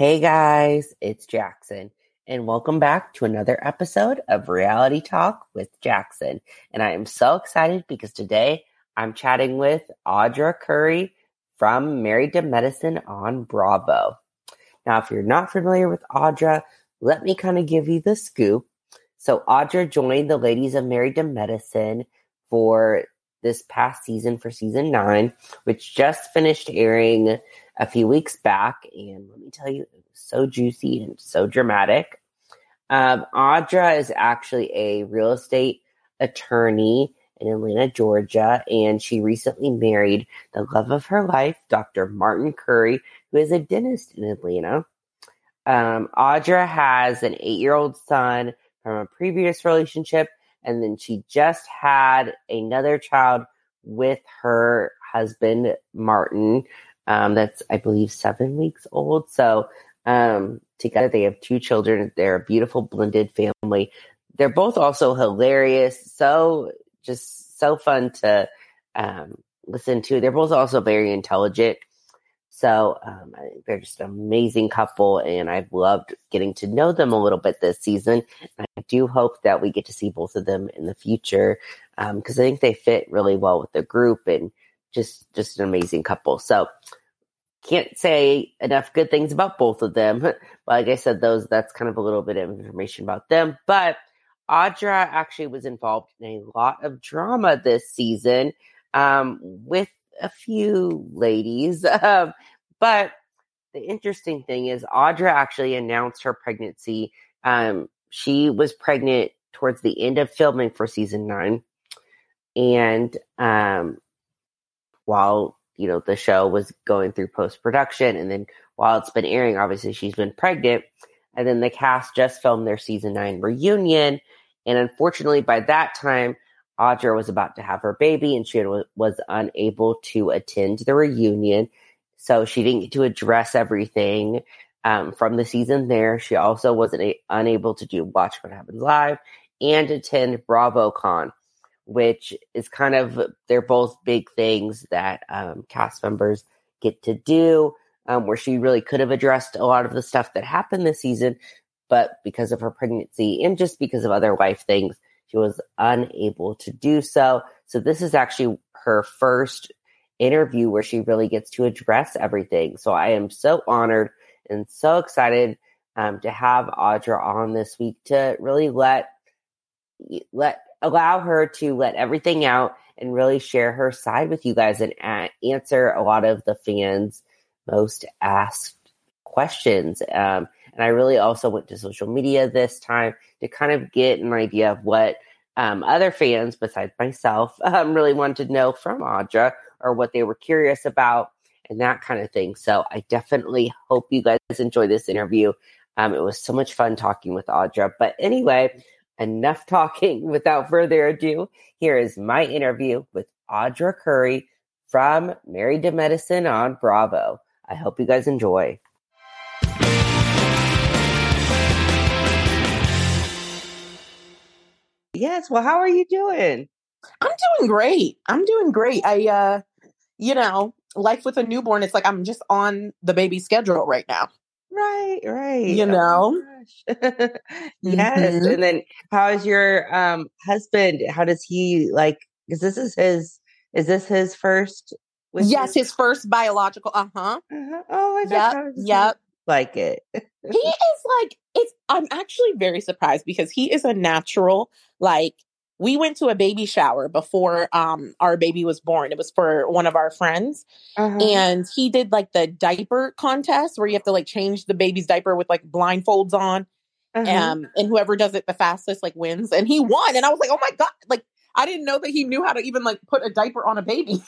Hey guys, it's Jackson, and welcome back to another episode of Reality Talk with Jackson. And I am so excited because today I'm chatting with Audra Curry from Married to Medicine on Bravo. Now, if you're not familiar with Audra, let me kind of give you the scoop. So, Audra joined the ladies of Married to Medicine for this past season for season nine, which just finished airing a few weeks back. And let me tell you, it was so juicy and so dramatic. Um, Audra is actually a real estate attorney in Atlanta, Georgia, and she recently married the love of her life, Dr. Martin Curry, who is a dentist in Atlanta. Um, Audra has an eight year old son from a previous relationship, and then she just had another child with her husband, Martin. Um, that's, I believe, seven weeks old. So um, together they have two children. They're a beautiful blended family. They're both also hilarious. So just so fun to um, listen to. They're both also very intelligent. So um, they're just an amazing couple, and I've loved getting to know them a little bit this season. I do hope that we get to see both of them in the future because um, I think they fit really well with the group and just just an amazing couple. So can't say enough good things about both of them. But like I said, those that's kind of a little bit of information about them. But Audra actually was involved in a lot of drama this season um, with a few ladies. Um, but the interesting thing is, Audra actually announced her pregnancy. Um, she was pregnant towards the end of filming for season nine. And um, while you know the show was going through post production, and then while it's been airing, obviously she's been pregnant. And then the cast just filmed their season nine reunion, and unfortunately, by that time, Audra was about to have her baby, and she was unable to attend the reunion. So she didn't get to address everything um, from the season there. She also wasn't a- unable to do Watch What Happens Live and attend BravoCon, which is kind of, they're both big things that um, cast members get to do, um, where she really could have addressed a lot of the stuff that happened this season. But because of her pregnancy and just because of other life things, she was unable to do so. So this is actually her first interview where she really gets to address everything. So I am so honored and so excited um, to have Audra on this week to really let let allow her to let everything out and really share her side with you guys and a- answer a lot of the fans most asked questions. Um, and I really also went to social media this time to kind of get an idea of what um, other fans besides myself um, really wanted to know from Audra or what they were curious about and that kind of thing. So I definitely hope you guys enjoy this interview. Um, it was so much fun talking with Audra. But anyway, enough talking. Without further ado, here is my interview with Audra Curry from Married to Medicine on Bravo. I hope you guys enjoy. Yes. Well, how are you doing? I'm doing great. I'm doing great. I, uh, you know, life with a newborn, it's like I'm just on the baby schedule right now. Right, right. You know? Oh yes. Mhm. And then how is your um husband? How does he like because this is his is this his first Yes, you? his first biological. Uh huh. Uh-huh. Oh my gosh, Yep. Yep. like it? He is like, it's, I'm actually very surprised because he is a natural. Like, we went to a baby shower before um our baby was born. It was for one of our friends. Uh-huh. And he did like the diaper contest where you have to like change the baby's diaper with like blindfolds on. Uh-huh. um and whoever does it the fastest like wins and he won and i was like oh my god like i didn't know that he knew how to even like put a diaper on a baby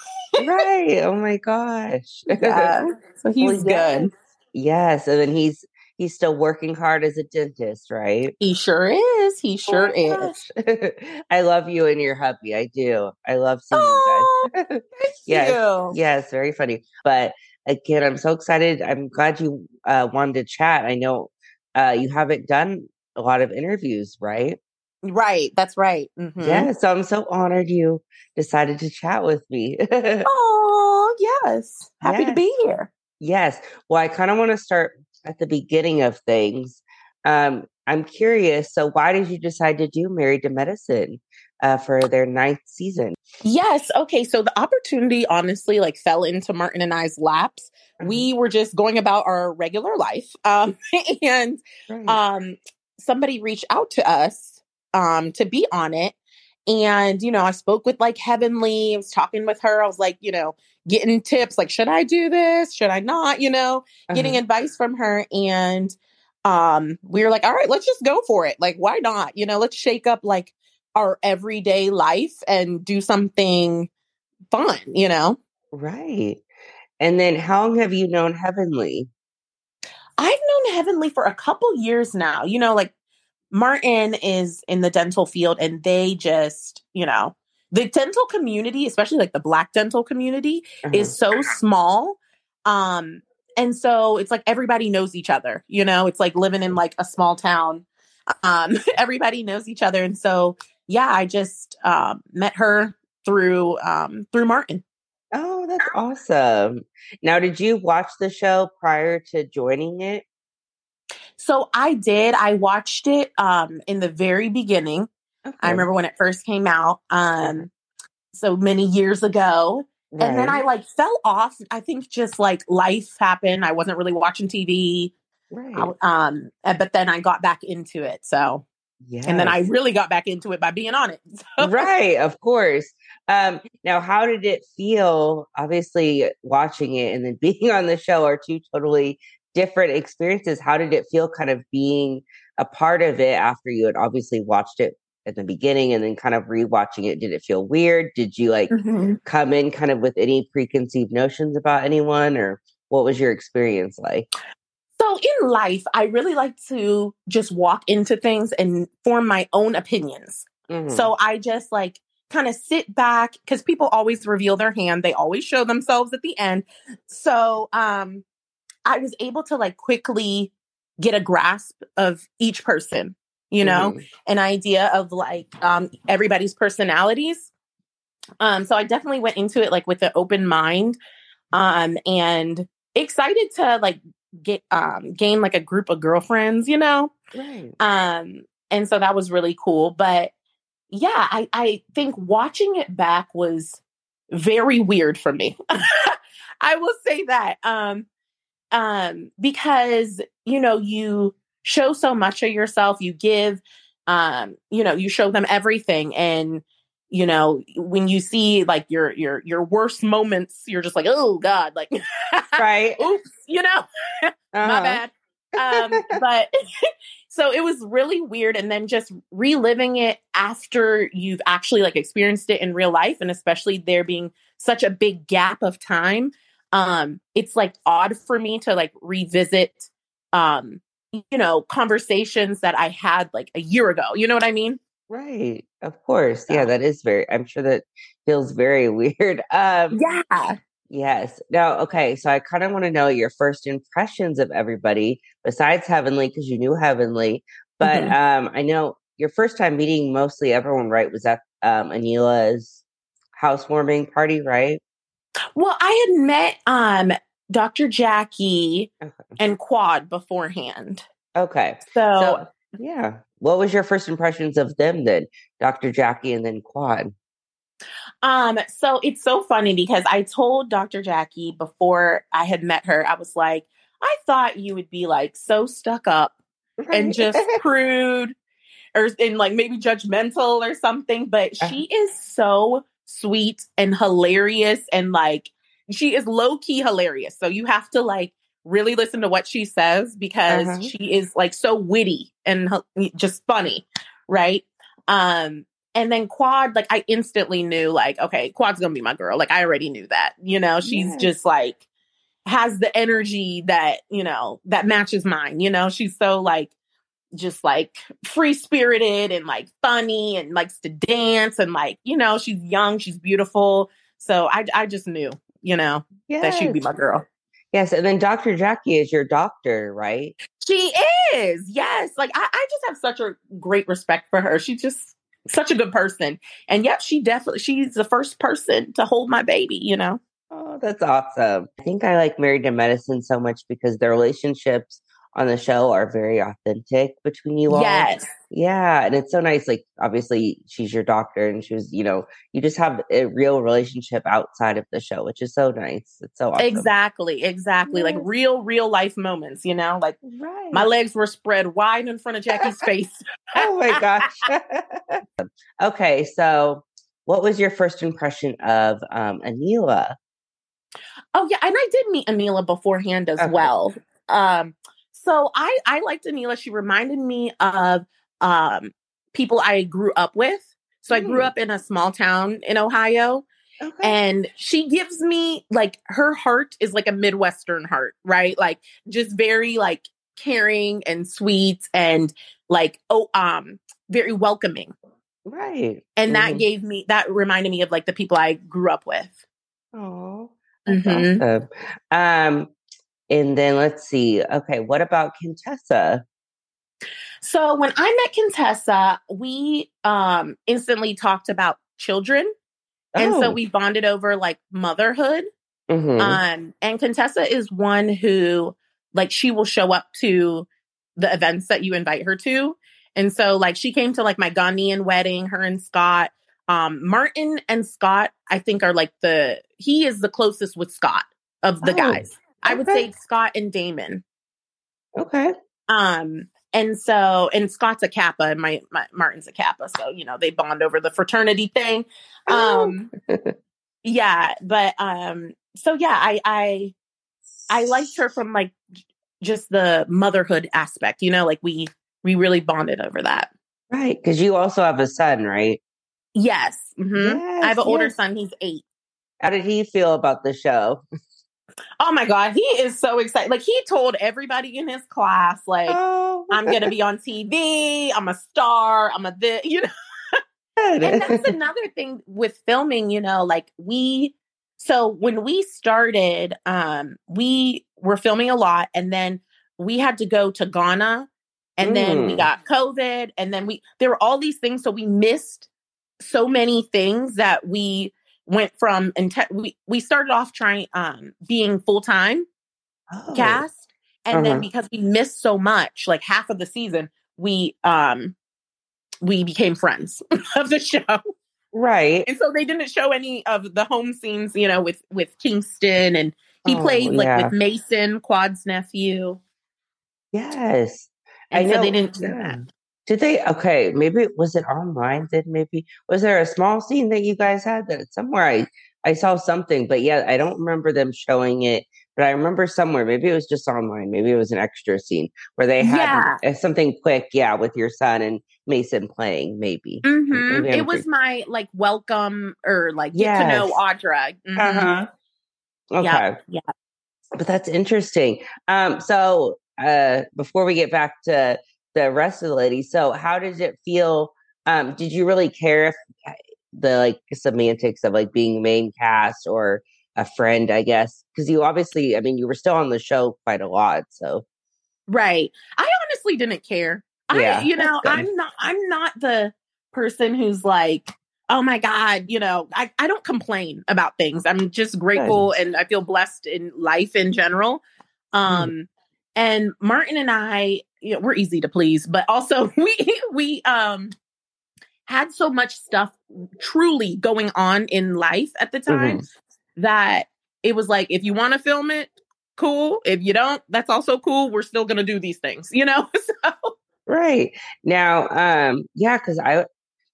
right. Oh my gosh. yeah so he's Well, yes. good Yes. And then he's he's still working hard as a dentist, right? he sure is he sure Oh is. I love you and your hubby. I do. I love seeing you oh guys. yes. you Yes, very funny. But again, I'm so excited. I'm glad you uh, wanted to chat. I know uh, you haven't done a lot of interviews, right? right that's right hmm Yeah, so I'm so honored you decided to chat with me. oh yes happy to be here yes. Well, I kind of want to start at the beginning of things. Um, I'm curious. So, why did you decide to do Married to Medicine uh, for their ninth season? Yes. Okay. So the opportunity, honestly, like fell into Martin and I's laps. Uh-huh. We were just going about our regular life, um, and right. um, somebody reached out to us um, to be on it. And, you know, I spoke with like Heavenly, I was talking with her. I was like, you know, getting tips like, should I do this? Should I not? You know, uh-huh. getting advice from her. And um, we were like, all right, let's just go for it. Like, why not? You know, let's shake up like our everyday life and do something fun, you know? Right. And then how long have you known Heavenly? I've known Heavenly for a couple years now. You know, like Martin is in the dental field and they just, you know, the dental community, especially like the black dental community, uh-huh. is so small. Um, and so it's like everybody knows each other, you know, it's like living in like a small town. Um, everybody knows each other. And so yeah, I just um, met her through um, through Martin. Oh, that's awesome. Now, did you watch the show prior to joining it? So I did. I watched it um, in the very beginning. Okay. I remember when it first came out. Um, so many years ago. Right. And then I like fell off. I think just like life happened. I wasn't really watching TV. Right. I, um, but then I got back into it. So Yes. And then I really got back into it by being on it. So. Right, of course. Um, now, how did it feel? Obviously, watching it and then being on the show are two totally different experiences. How did it feel kind of being a part of it after you had obviously watched it at the beginning and then kind of rewatching it? Did it feel weird? Did you like mm-hmm. come in kind of with any preconceived notions about anyone or what was your experience like? So in life, I really like to just walk into things and form my own opinions. Mm-hmm. So I just like kind of sit back because people always reveal their hand. They always show themselves at the end. So um I was able to like quickly get a grasp of each person, you know, mm-hmm. an idea of like um everybody's personalities. Um so I definitely went into it like with an open mind um and excited to like get um gain like a group of girlfriends, you know? Right. Um and so that was really cool. But yeah, I, I think watching it back was very weird for me. I will say that. Um um because you know you show so much of yourself, you give um, you know, you show them everything and you know when you see like your your your worst moments you're just like oh god like right. Oops you know? Uh-huh. my bad. Um but so it was really weird and then just reliving it after you've actually like experienced it in real life and especially there being such a big gap of time um it's like odd for me to like revisit um you know conversations that i had like a year ago you know what i mean Right. Of course. Yeah, that is very I'm sure that feels very weird. Um Yeah. Yes. Now, okay, so I kind of want to know your first impressions of everybody besides Heavenly because you knew Heavenly, but mm-hmm. um I know your first time meeting mostly everyone, right? Was at um Anila's housewarming party, right? Well, I had met um Dr. Jackie okay. and Quad beforehand. Okay. So, so yeah. What was your first impressions of them then, Dr. Jackie and then Quad? Um, so it's so funny because I told Dr. Jackie before I had met her, I was like, I thought you would be like so stuck up and just crude or and like maybe judgmental or something, but uh-huh. she is so sweet and hilarious and like she is low key hilarious. So you have to like really listen to what she says because uh-huh. she is like so witty and just funny, right? Um and then Quad, like I instantly knew, like, okay, Quad's gonna be my girl. Like I already knew that. You know, she's just like has the energy that, you know, that matches mine. You know, she's so like just like free spirited and like funny and likes to dance and like, you know, she's young, she's beautiful. So I I just knew, you know, yes. that she'd be my girl. Yes, and then Dr. Jackie is your doctor, right? She is. Yes. Like I, I just have such a great respect for her. She's just such a good person. And yep, she definitely she's the first person to hold my baby, you know. Oh, that's awesome. I think I like Married to Medicine so much because the relationships on the show are very authentic between you all. Yes. Yeah. And it's so nice. Like, obviously, she's your doctor and she was, you know, you just have a real relationship outside of the show, which is so nice. It's so awesome. Exactly. Exactly. Yes. Like real, real life moments, you know, like right. my legs were spread wide in front of Jackie's face. oh my gosh. okay. So, what was your first impression of um, Anila? Oh yeah, and I did meet Anila beforehand as okay. well. Um, so I I liked Anila. She reminded me of um, people I grew up with. So I grew hmm. up in a small town in Ohio. Okay. And she gives me like her heart is like a Midwestern heart, right? Like just very like caring and sweet and like oh um very welcoming. Right. And mm-hmm. that gave me that reminded me of like the people I grew up with. Oh. Mm-hmm. Awesome. Um and then let's see. Okay, what about Contessa? So when I met Contessa, we um instantly talked about children. And so oh. we bonded over like motherhood. Mm-hmm. Um and Contessa is one who like she will show up to the events that you invite her to. And so like she came to like my Ghanaian wedding, her and Scott. Um Martin and Scott, I think are like the he is the closest with Scott of the oh, guys. I would say Scott and Damon. Okay. Um and so and Scott's a Kappa and my, my Martin's a Kappa, so you know they bond over the fraternity thing. Oh. Um yeah, but um so yeah, I I I liked her from like just the motherhood aspect, you know, like we we really bonded over that. Right. Because you also have a son, right? Yes. Mm-hmm. yes I have an yes. older son. He's eight. How did he feel about the show? Oh my God. He is so excited. Like he told everybody in his class, like, oh. I'm going to be on TV. I'm a star. I'm a this, you know. and that's another thing with filming, you know, like we, so when we started, um, we were filming a lot and then we had to go to Ghana and mm. then we mm. got COVID, and then we there were all these things, so we missed so many things that we went from and we we started off trying um being full time oh. cast, and uh-huh. then because we missed so much, like half of the season, we um we became friends of the show. Right. And so they didn't show any of the home scenes, you know, with with Kingston and he oh, played like yeah. with Mason, Quad's nephew. Yes. And I so know. they didn't do that. Did they? Okay, maybe was it online? Then maybe was there a small scene that you guys had that somewhere I I saw something, but yeah, I don't remember them showing it. But I remember somewhere, maybe it was just online, maybe it was an extra scene where they had yeah. something quick, yeah, with your son and Mason playing, maybe. Mm-hmm. maybe it was my like welcome or like get to know Audra. Mm-hmm. Uh huh. Okay. Yeah. yeah. But that's interesting. Um, so uh, before we get back to the rest of the ladies, so how did it feel? Um, did you really care if uh, the like semantics of like being main cast or a friend? I guess because you obviously, I mean, you were still on the show quite a lot, so right. I honestly didn't care. Yeah, I, you know, I'm not. I'm not the person who's like, oh my God, you know, I, I don't complain about things. I'm just grateful good. and I feel blessed in life in general. Hmm. Um, mm. And Martin and I, you know, we're easy to please, but also we we um had so much stuff truly going on in life at the time mm-hmm. that it was like if you want to film it, cool. If you don't, that's also cool. We're still gonna do these things, you know? so Right. Now, um, yeah, because I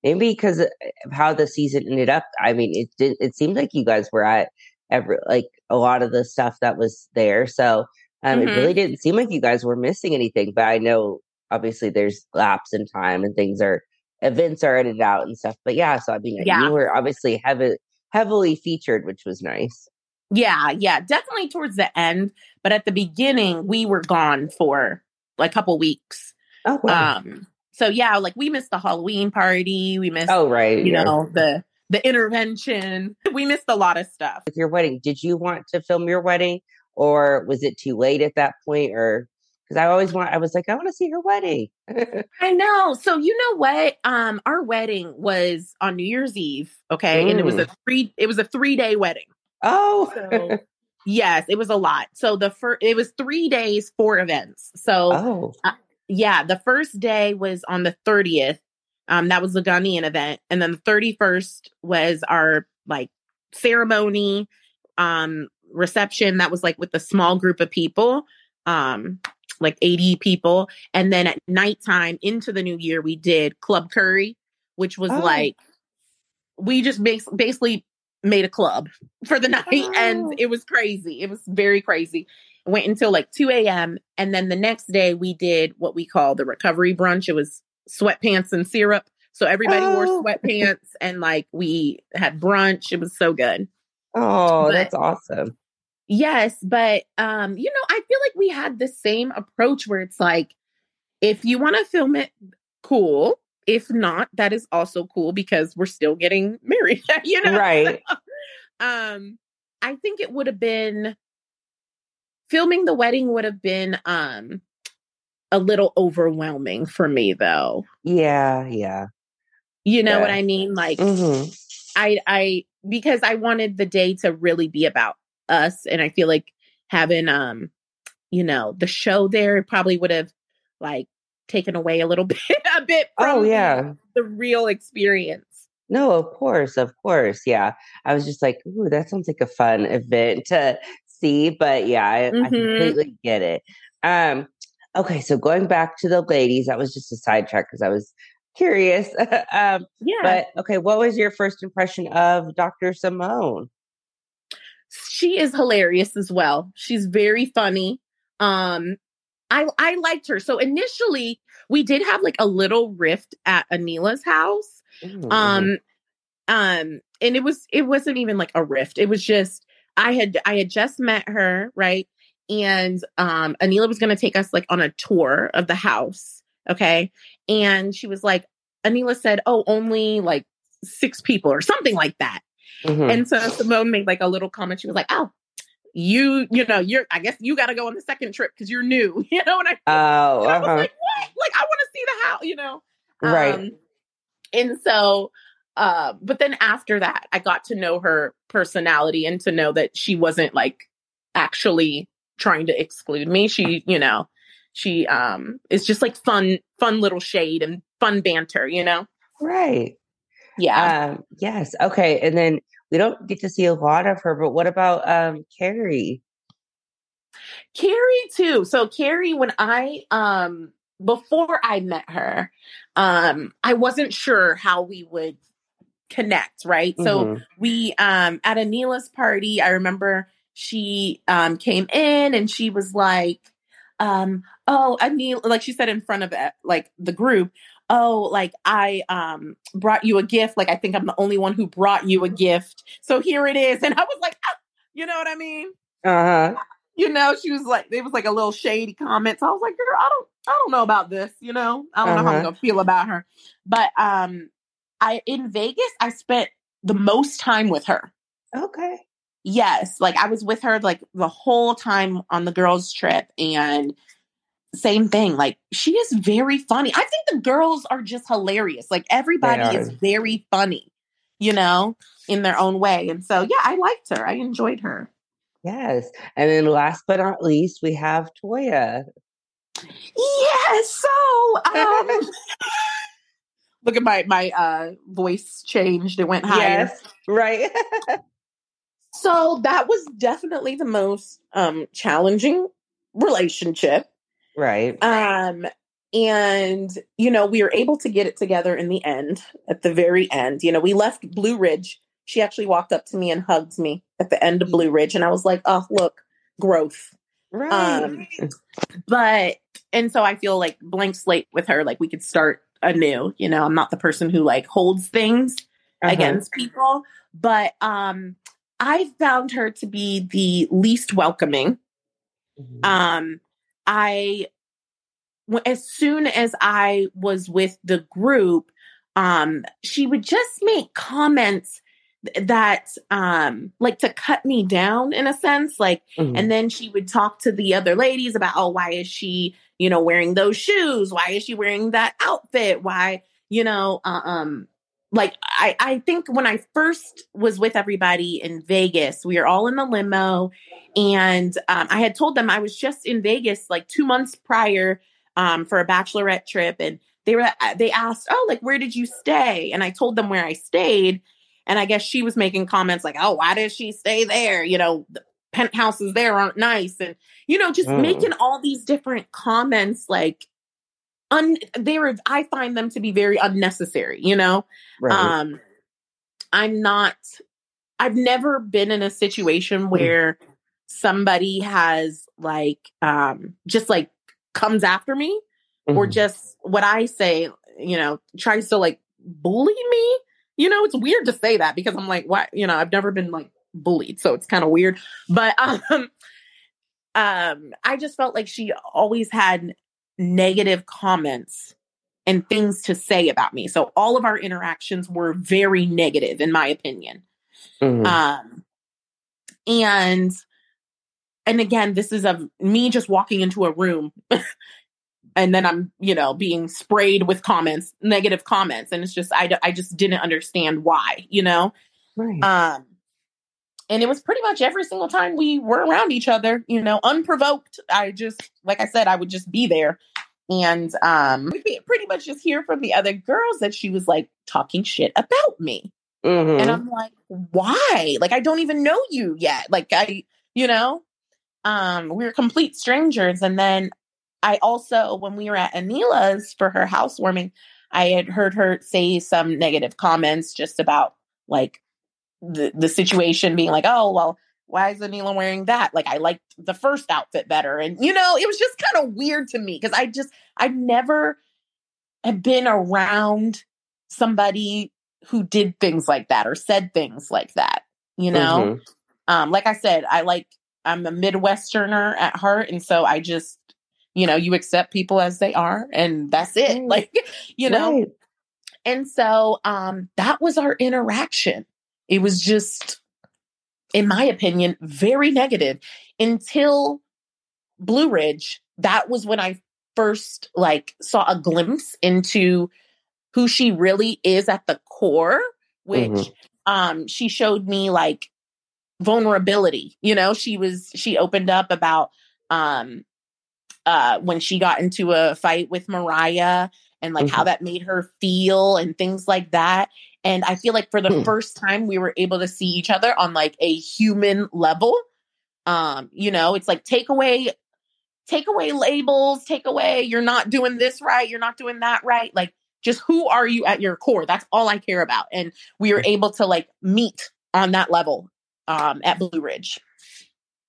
maybe because of how the season ended up, I mean, it did it seemed like you guys were at every like a lot of the stuff that was there. So um, mm-hmm. It really didn't seem like you guys were missing anything, but I know obviously there's laps in time and things are events are edited out and stuff. But yeah, so I mean, yeah. you were obviously heavy, heavily featured, which was nice. Yeah, yeah, definitely towards the end, but at the beginning we were gone for like a couple weeks. Oh, wow. Um, so yeah, like we missed the Halloween party, we missed, oh right, you yeah. know the the intervention. We missed a lot of stuff. With your wedding, did you want to film your wedding or was it too late at that point or because I always want I was like I want to see her wedding. I know. So you know what? Um our wedding was on New Year's Eve, okay? Mm. And it was a mm. three it was a 3-day wedding. Oh. so, Yes, it was a lot. So the first, it was three days, four events. So, oh. uh, yeah, the first day was on the 30th. Um, that was the Ghanaian event. And then the 31st was our like ceremony, um, reception. That was like with a small group of people, um, like 80 people. And then at nighttime into the new year, we did Club Curry, which was oh. like, we just bas- basically made a club for the night oh. and it was crazy. It was very crazy. It went until like 2 a.m. And then the next day we did what we call the recovery brunch. It was sweatpants and syrup. So everybody oh. wore sweatpants and like we had brunch. It was so good. Oh, but, that's awesome. Yes, but um, you know, I feel like we had the same approach where it's like if you want to film it cool, if not, that is also cool because we're still getting married, you know? Right. um, I think it would have been filming the wedding would have been um a little overwhelming for me though. Yeah, yeah. You know yeah. what I mean? Like mm-hmm. I I because I wanted the day to really be about us and I feel like having um you know the show there probably would have like taken away a little bit a bit oh, from yeah. the, the real experience. No, of course, of course. Yeah. I was just like, ooh, that sounds like a fun event to see. But yeah, I, mm-hmm. I completely get it. Um, okay, so going back to the ladies, that was just a sidetrack because I was curious. um, yeah. But okay, what was your first impression of Dr. Simone? She is hilarious as well. She's very funny. Um, I I liked her. So initially we did have like a little rift at Anila's house. Mm-hmm. Um um and it was it wasn't even like a rift. It was just I had I had just met her, right? And um Anila was going to take us like on a tour of the house, okay? And she was like Anila said, "Oh, only like 6 people or something like that." Mm-hmm. And so Simone made like a little comment. She was like, "Oh, you, you know, you're, I guess you got to go on the second trip because you're new. You know what I mean? Oh, uh-huh. I was like, what? Like, I want to see the house, you know? Right. Um, and so, uh, but then after that, I got to know her personality and to know that she wasn't like actually trying to exclude me. She, you know, she um is just like fun, fun little shade and fun banter, you know? Right. Yeah. Um, yes. Okay. And then we don't get to see a lot of her, but what about um Kari? Kari too. So Kari, when I um before I met her, um, I wasn't sure how we would connect, right? Mm-hmm. So we um at Anila's party, I remember she um came in and she was like, um, oh, Anila, like she said in front of it, like the group, oh like i um brought you a gift like i think i'm the only one who brought you a gift so here it is. And i was like ah, you know what i mean? Uh-huh. You know she was like it was like a little shady comment so i was like girl i don't i don't know about this you know? I don't uh-huh. know how i'm uh-huh. gonna feel about her. But um i in vegas i spent the most time with her. Okay yes like i was with her like the whole time on the girls trip and same thing. Like she is very funny. I think the girls are just hilarious. Like everybody is very funny, you know, in their own way. And so, yeah, I liked her. I enjoyed her. Yes. And then last but not least, we have Toya. Yes. So, um, look at my my uh voice changed. It went higher. Yes. Right. so that was definitely the most um challenging relationship Right. Um, and you know, we were able to get it together in the end, at the very end. You know, we left Blue Ridge. She actually walked up to me and hugged me at the end of Blue Ridge, and I was like, "Oh, look, growth." Right. Um, but and so I feel like blank slate with her. Like we could start anew. You know, I'm not the person who like holds things uh-huh. against people, but um, I found her to be the least welcoming. Mm-hmm. Um, I, as soon as I was with the group, um, she would just make comments that um like to cut me down in a sense like mm-hmm. and then she would talk to the other ladies about oh why is she you know wearing those shoes why is she wearing that outfit why you know uh, um like I, I think when I first was with everybody in Vegas, we were all in the limo, and um, I had told them I was just in Vegas like two months prior um, for a bachelorette trip, and they were uh, they asked, "Oh, like where did you stay?" And I told them where I stayed, and I guess she was making comments like, "Oh, why did she stay there?" You know, the penthouses there aren't nice, and you know, just mm. making all these different comments like un they were I find them to be very unnecessary, you know. Right. Um I'm not I've never been in a situation hmm. where somebody has like um just like comes after me mm. or mm-hmm. just what I say, you know, tries to like bully me. You know, it's weird to say that because I'm like, what, you know, I've never been like bullied, so it's kind of weird. But um um I just felt like she always had negative comments and things to say about me. So all of our interactions were very negative, in my opinion. Mm-hmm. Um, and and again, this is of me just walking into a room, and then I'm you know being sprayed with comments, negative comments, and it's just I I just didn't understand why, you know. Right. Um, and it was pretty much every single time we were around each other, you know, unprovoked. I just, like I said, I would just be there. And um, pretty much just hear from the other girls that she was like talking shit about me. Mm-hmm. And I'm like, why? Like, I don't even know you yet. Like, I, you know, um, we are complete strangers. And then I also, when we were at Anila's for her housewarming, I had heard her say some negative comments just about like the the situation being like, oh well, why is Anila wearing that? Like I liked the first outfit better. And you know, it was just kind of weird to me because I just I've never have been around somebody who did things like that or said things like that, you know? Mm-hmm. Um, like I said, I like I'm a Midwesterner at heart, and so I just, you know, you accept people as they are, and that's it. Like, you know. Right. And so um that was our interaction. It was just, in my opinion, very negative until Blue Ridge. That was when I first like saw a glimpse into who she really is at the core, which mm-hmm. um she showed me like vulnerability. You know, she was she opened up about um uh when she got into a fight with Mariah and like mm-hmm. how that made her feel and things like that. And I feel like for the mm. first time we were able to see each other on like a human level. Um, you know, it's like take away take away labels, take away you're not doing this right, you're not doing that right. Like just who are you at your core? That's all I care about. And we were able to like meet on that level um at Blue Ridge.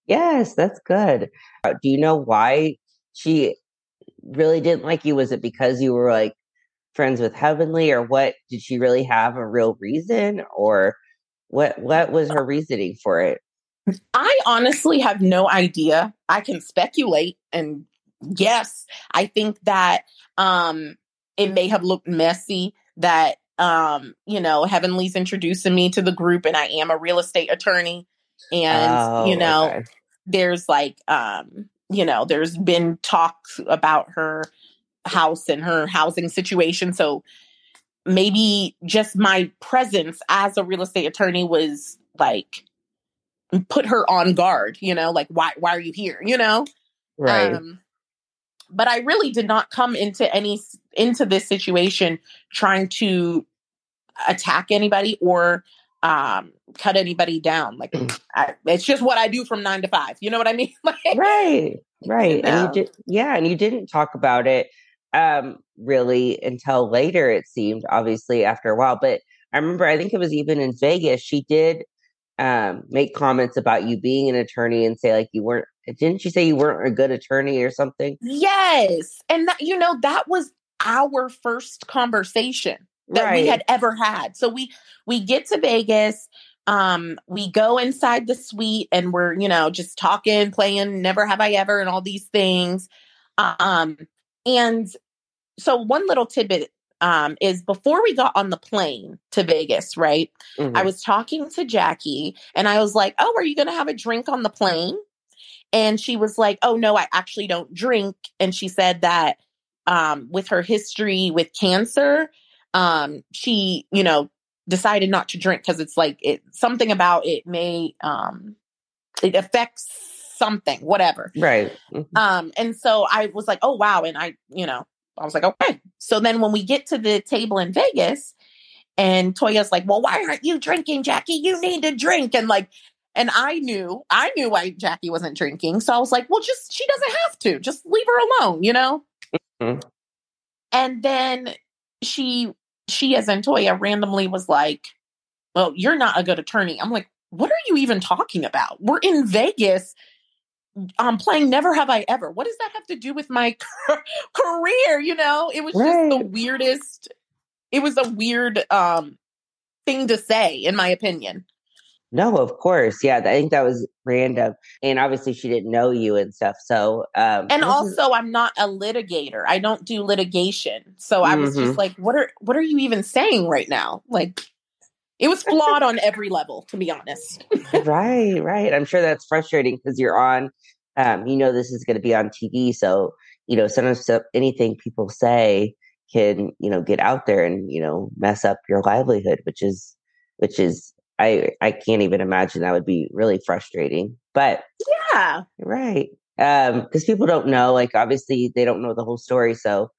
Yes, that's good. Uh, do you know why she really didn't like you? Was it because you were like friends with Heavenly, or what? Did she really have a real reason, or what? What was her reasoning for it? I honestly have no idea. I can speculate and guess. I think that um, it may have looked messy. That um, you know, Heavenly's introducing me to the group, and I am a real estate attorney, and oh, you know, okay. there's like um, you know, there's been talks about her house and her housing situation. So maybe just my presence as a real estate attorney was like put her on guard, you know, like why why are you here, you know? Right. Um, but I really did not come into any into this situation trying to attack anybody or um cut anybody down like mm. I, it's just what i do from nine to five you know what i mean like, right right you know? and you did yeah and you didn't talk about it um, really until later, it seemed, obviously, after a while. But I remember, I think it was even in Vegas, she did um, make comments about you being an attorney and say, like, you weren't, didn't she say you weren't a good attorney or something? Yes. And that, you know, that was our first conversation that right. we had ever had. So we, we get to Vegas um we go inside the suite and we're you know just talking playing never have i ever and all these things um and so one little tidbit um, is before we got on the plane to Vegas, right? Mm-hmm. I was talking to Jackie and I was like, Oh, are you going to have a drink on the plane? And she was like, Oh, no, I actually don't drink. And she said that um, with her history with cancer, um, she, you know, decided not to drink because it's like it something about it may um it affects something, whatever. Right. Mm-hmm. Um, and so I was like, oh wow. And I, you know, I was like, okay. So then when we get to the table in Vegas, and Toya's like, well, why aren't you drinking, Jackie? You need to drink. And like, and I knew, I knew why Jackie wasn't drinking. So I was like, well, just, she doesn't have to. Just leave her alone, you know? Mm-hmm. And then she, she as in Toya randomly was like, well, you're not a good attorney. I'm like, what are you even talking about? We're in Vegas. I'm playing Never Have I Ever. What does that have to do with my career? You know, it was right. just the weirdest. It was a weird um thing to say, in my opinion. No, of course. Yeah, I think that was random. And obviously she didn't know you and stuff. So um And also I'm not a litigator. I don't do litigation. So I was mm-hmm. just like, what are what are you even saying right now? Like it was flawed on every level, to be honest. right, right. I'm sure that's frustrating because you're on, um, you know, this is going to be on TV. So, you know, sometimes anything people say can, you know, get out there and, you know, mess up your livelihood, which is, which is, I, I can't even imagine that would be really frustrating. But yeah, right. Um, because people don't know, like, obviously they don't know the whole story. So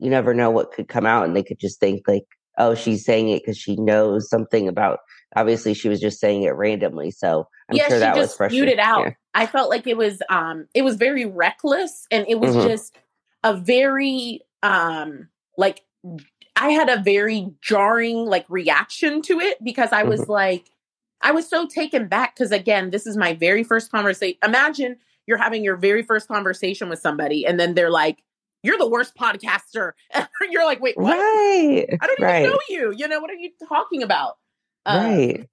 you never know what could come out and they could just think, like, oh, she's saying it because she knows something about. Obviously, she was just saying it randomly. So I'm yeah, sure that was frustrating. it out. Yeah. I felt like it was um it was very reckless and it was mm-hmm. just a very um like I had a very jarring like reaction to it because I was mm-hmm. like I was so taken back because again, this is my very first conversation. Imagine you're having your very first conversation with somebody and then they're like, you're the worst podcaster. you're like, wait, what? Right. I don't right. even know you. You know, what are you talking about? Um, right.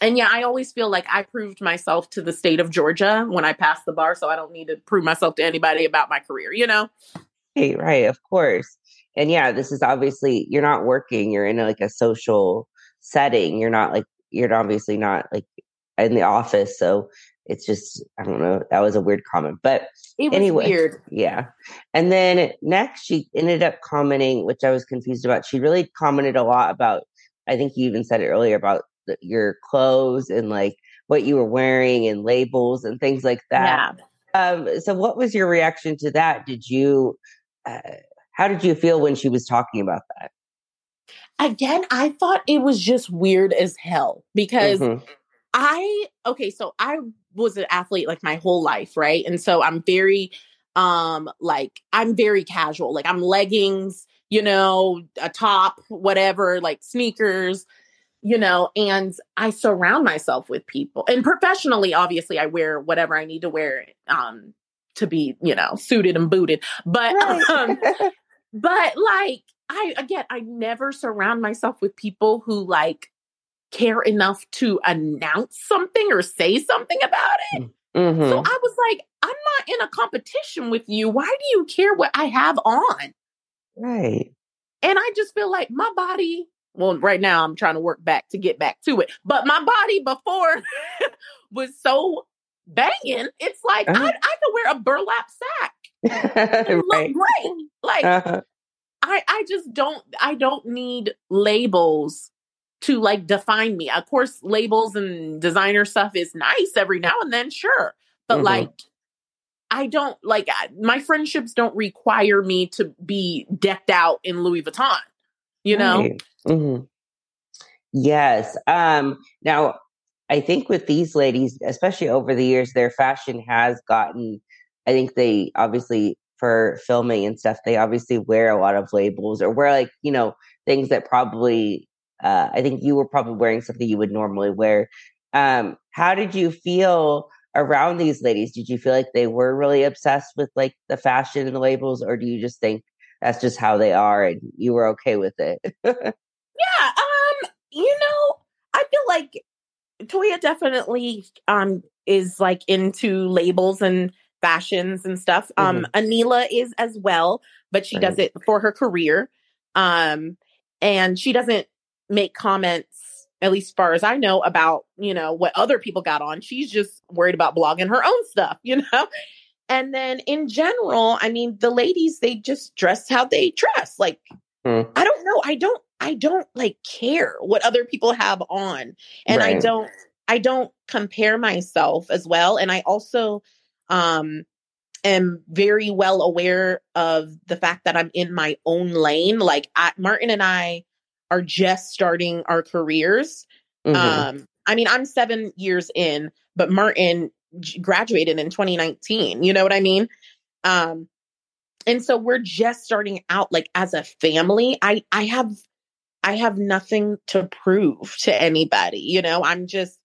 And yeah, I always feel like I proved myself to the state of Georgia when I passed the bar, so I don't need to prove myself to anybody about my career, you know? Right, right, of course. And yeah, this is obviously you're not working, you're in a, like a social setting. You're not like you're obviously not like in the office. So it's just I don't know. That was a weird comment, but anyway, weird. Yeah. And then next, she ended up commenting, which I was confused about. She really commented a lot about. I think you even said it earlier about the, your clothes and like what you were wearing and labels and things like that. Yeah. Um, so, what was your reaction to that? Did you? Uh, how did you feel when she was talking about that? Again, I thought it was just weird as hell because mm-hmm. I okay, so I was an athlete like my whole life, right? And so I'm very um like I'm very casual. Like I'm leggings, you know, a top, whatever, like sneakers, you know, and I surround myself with people. And professionally, obviously, I wear whatever I need to wear um to be, you know, suited and booted. But right. um but like I again, I never surround myself with people who like care enough to announce something or say something about it. Mm-hmm. So I was like, I'm not in a competition with you. Why do you care what I have on? Right. And I just feel like my body, well, right now I'm trying to work back to get back to it, but my body before was so banging. It's like uh-huh. I, I could wear a burlap sack. right. look great. Like uh-huh. I, I just don't I don't need labels to like define me. Of course, labels and designer stuff is nice every now and then, sure. But mm-hmm. like, I don't like my friendships don't require me to be decked out in Louis Vuitton, you know? Right. Mm-hmm. Yes. Um, now, I think with these ladies, especially over the years, their fashion has gotten, I think they obviously for filming and stuff, they obviously wear a lot of labels or wear like, you know, things that probably uh, I think you were probably wearing something you would normally wear. Um, how did you feel around these ladies? Did you feel like they were really obsessed with like the fashion and the labels, or do you just think that's just how they are and you were okay with it? yeah, um, you know, I feel like Toya definitely um is like into labels and fashions and stuff. Um, mm-hmm. Anila is as well, but she right. does it for her career. Um, and she doesn't make comments, at least as far as I know, about, you know, what other people got on. She's just worried about blogging her own stuff, you know? And then in general, I mean, the ladies, they just dress how they dress. Like, hmm. I don't know. I don't I don't like care what other people have on. And right. I don't I don't compare myself as well. And I also um am very well aware of the fact that I'm in my own lane. Like I, Martin and I are just starting our careers. Mm-hmm. Um, I mean, I'm seven years in, but Martin graduated in 2019. You know what I mean? Um, and so we're just starting out like as a family. I I have I have nothing to prove to anybody. You know, I'm just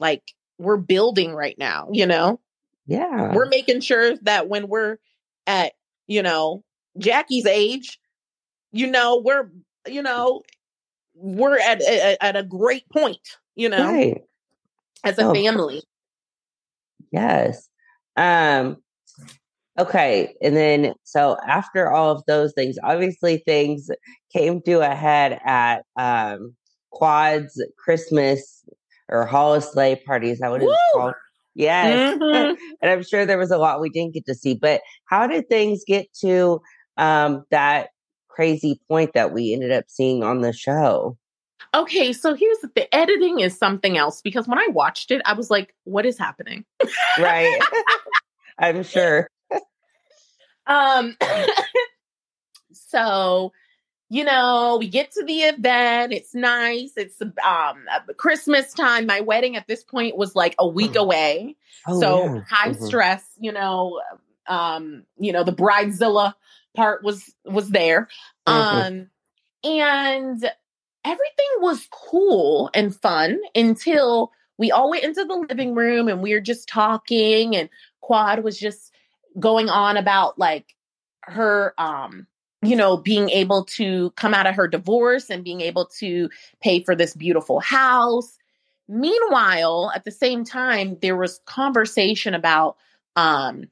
like we're building right now. You know. Yeah. We're making sure that when we're at, you know, Jackie's age, you know, we're, you know, we're at at, at a great point, you know, right. as a oh. family. Yes. Um okay, and then so after all of those things, obviously things came to a head at um Quad's Christmas or Hall of Sleigh parties. That what called? Yes. Mm-hmm. and I'm sure there was a lot we didn't get to see. But how did things get to um, that crazy point that we ended up seeing on the show? Okay, so here's the, the editing is something else because when I watched it, I was like, what is happening? right. I'm sure. um so you know, we get to the event. It's nice. It's um Christmas time. My wedding at this point was like a week mm. away. Oh, so yeah. high mm-hmm. stress, you know, um, you know, the bridezilla part was was there. Mm-hmm. Um and everything was cool and fun until we all went into the living room and we were just talking and Quad was just going on about like her um you know, being able to come out of her divorce and being able to pay for this beautiful house. Meanwhile, at the same time, there was conversation about um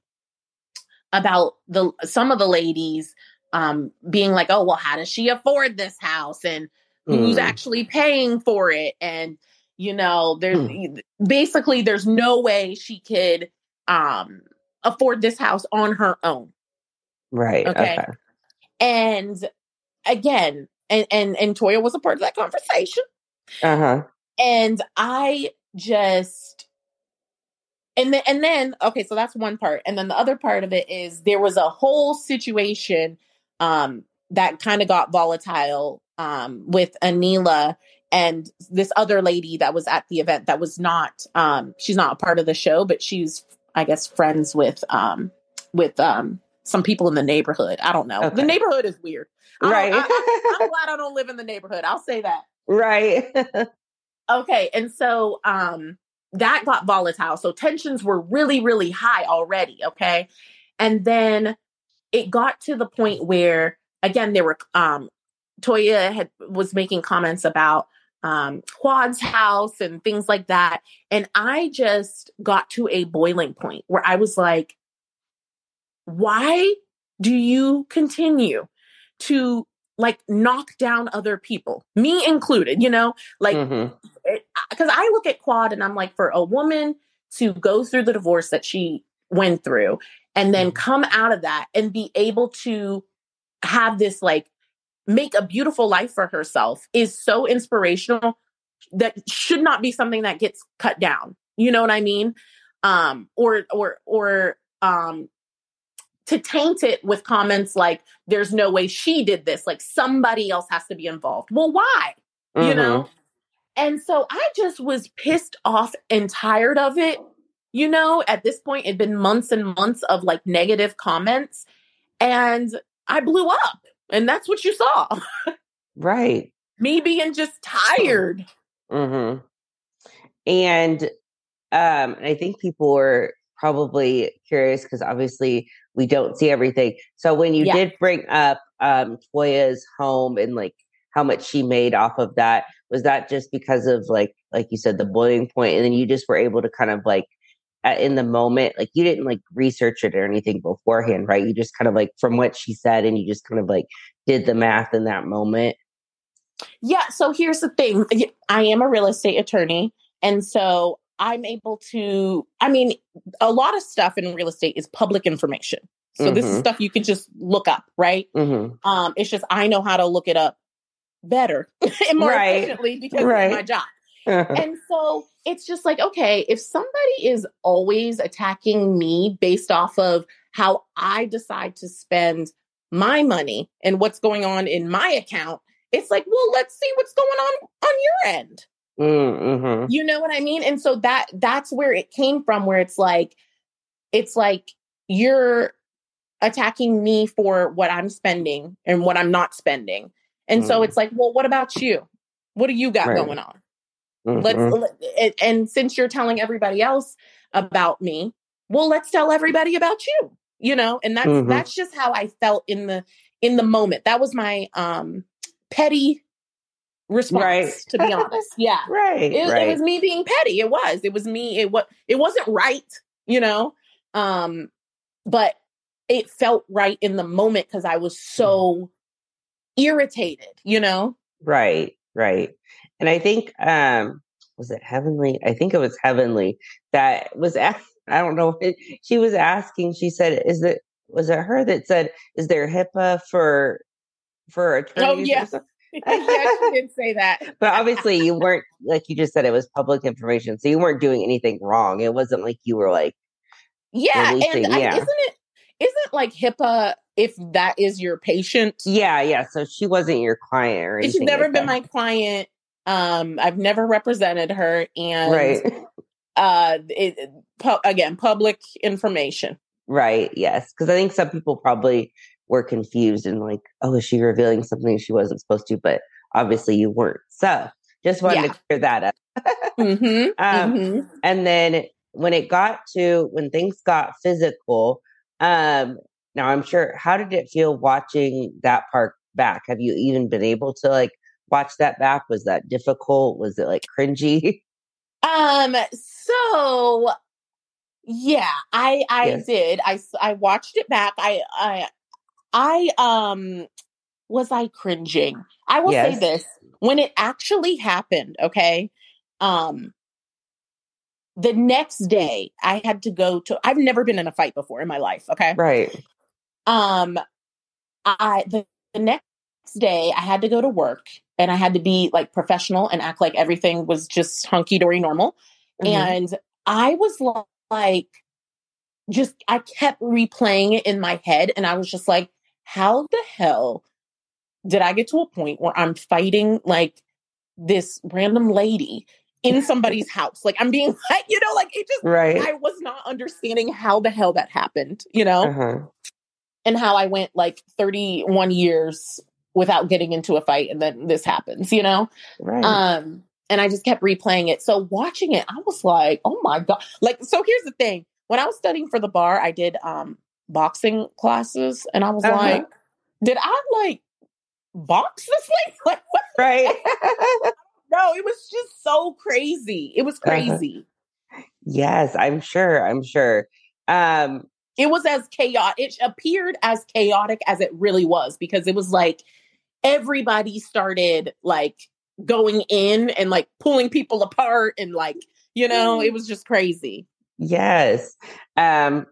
about the some of the ladies um being like, oh well, how does she afford this house and who's mm. actually paying for it? And you know, there's mm. basically there's no way she could um afford this house on her own. Right. Okay. okay. And again, and and and Toya was a part of that conversation. Uh-huh. And I just and then and then okay, so that's one part. And then the other part of it is there was a whole situation um that kind of got volatile um with Anila and this other lady that was at the event that was not um she's not a part of the show, but she's I guess friends with um with um some people in the neighborhood. I don't know. Okay. The neighborhood is weird. Right. I, am glad I don't live in the neighborhood. I'll say that. Right. okay. And so um that got volatile. So tensions were really, really high already. Okay. And then it got to the point where again there were um Toya had was making comments about um Quad's house and things like that. And I just got to a boiling point where I was like, why do you continue to like knock down other people, me included, you know, like, because mm-hmm. I look at Quad and I'm like, for a woman to go through the divorce that she went through and then mm-hmm. come out of that and be able to have this like make a beautiful life for herself is so inspirational that should not be something that gets cut down. You know what I mean? Um, or, or, or, um, to taint it with comments like there's no way she did this like somebody else has to be involved well why mm-hmm. you know and so i just was pissed off and tired of it you know at this point it'd been months and months of like negative comments and i blew up and that's what you saw right me being just tired mm-hmm. and um i think people were probably curious because obviously we don't see everything. So when you yeah. did bring up um Toya's home and like how much she made off of that, was that just because of like like you said the boiling point, and then you just were able to kind of like in the moment, like you didn't like research it or anything beforehand, right? You just kind of like from what she said, and you just kind of like did the math in that moment. Yeah. So here's the thing: I am a real estate attorney, and so I'm able to, I mean, a lot of stuff in real estate is public information. So mm-hmm. this is mm-hmm. stuff you can just look up, right? Mm-hmm. Um, it's just I know how to look it up better and more right. efficiently because right. it's my job. and so it's just like, okay, if somebody is always attacking me based off of how I decide to spend my money and what's going on in my account, it's like, well, let's see what's going on on your end. Mm-hmm. You know what I mean? And so that that's where it came from, where it's like, it's like you're attacking me for what I'm spending and what I'm not spending. And mm. so it's like, well, what about you? What do you got right. going on? Mm-hmm. Let's let, and since you're telling everybody else about me, well, let's tell everybody about you. You know, and that's mm-hmm. that's just how I felt in the in the moment. That was my um petty response right. to be honest yeah right, it, right it was me being petty it was it was me it was it wasn't right you know um but it felt right in the moment because i was so mm. Irritated you know right right and i think um was it heavenly i think it was heavenly that was i don't know she was asking she said is it was it her that said is there hipaa for for attorneys oh, yeah. yes, she did say that. but obviously, you weren't like you just said. It was public information, so you weren't doing anything wrong. It wasn't like you were like, yeah, releasing, and yeah. I, isn't it? Isn't like HIPAA if that is your patient? Yeah, yeah. So she wasn't your client or anything. She's never like been that. my client. Um, I've never represented her, and right. uh, it, pu- again, public information. Right. Yes, because I think some people probably were confused and like, oh, is she revealing something she wasn't supposed to? But obviously you weren't. So just wanted yeah. to clear that up. mm-hmm, um, mm-hmm. And then when it got to when things got physical, um, now I'm sure how did it feel watching that part back? Have you even been able to like watch that back? Was that difficult? Was it like cringy? Um, so yeah, I I yes. did. I I watched it back. I I I um was I cringing? I will yes. say this. When it actually happened, okay? Um the next day I had to go to I've never been in a fight before in my life, okay? Right. Um I the, the next day I had to go to work and I had to be like professional and act like everything was just hunky dory normal. Mm-hmm. And I was like just I kept replaying it in my head and I was just like how the hell did I get to a point where I'm fighting like this random lady in somebody's house? Like I'm being like, you know, like it just, right. I was not understanding how the hell that happened, you know? Uh-huh. And how I went like 31 years without getting into a fight and then this happens, you know? Right. Um, and I just kept replaying it. So watching it, I was like, oh my God. Like, so here's the thing. When I was studying for the bar, I did um boxing classes, and I was uh-huh. like, did I like box this lady? Like, what? Right. no, it was just so crazy. It was uh-huh. crazy. Uh-huh. Yes, I'm sure. I'm sure. Um, it was as chaotic. It appeared as chaotic as it really was because it was like everybody started like going in and like pulling people apart and like you know it was just crazy yes um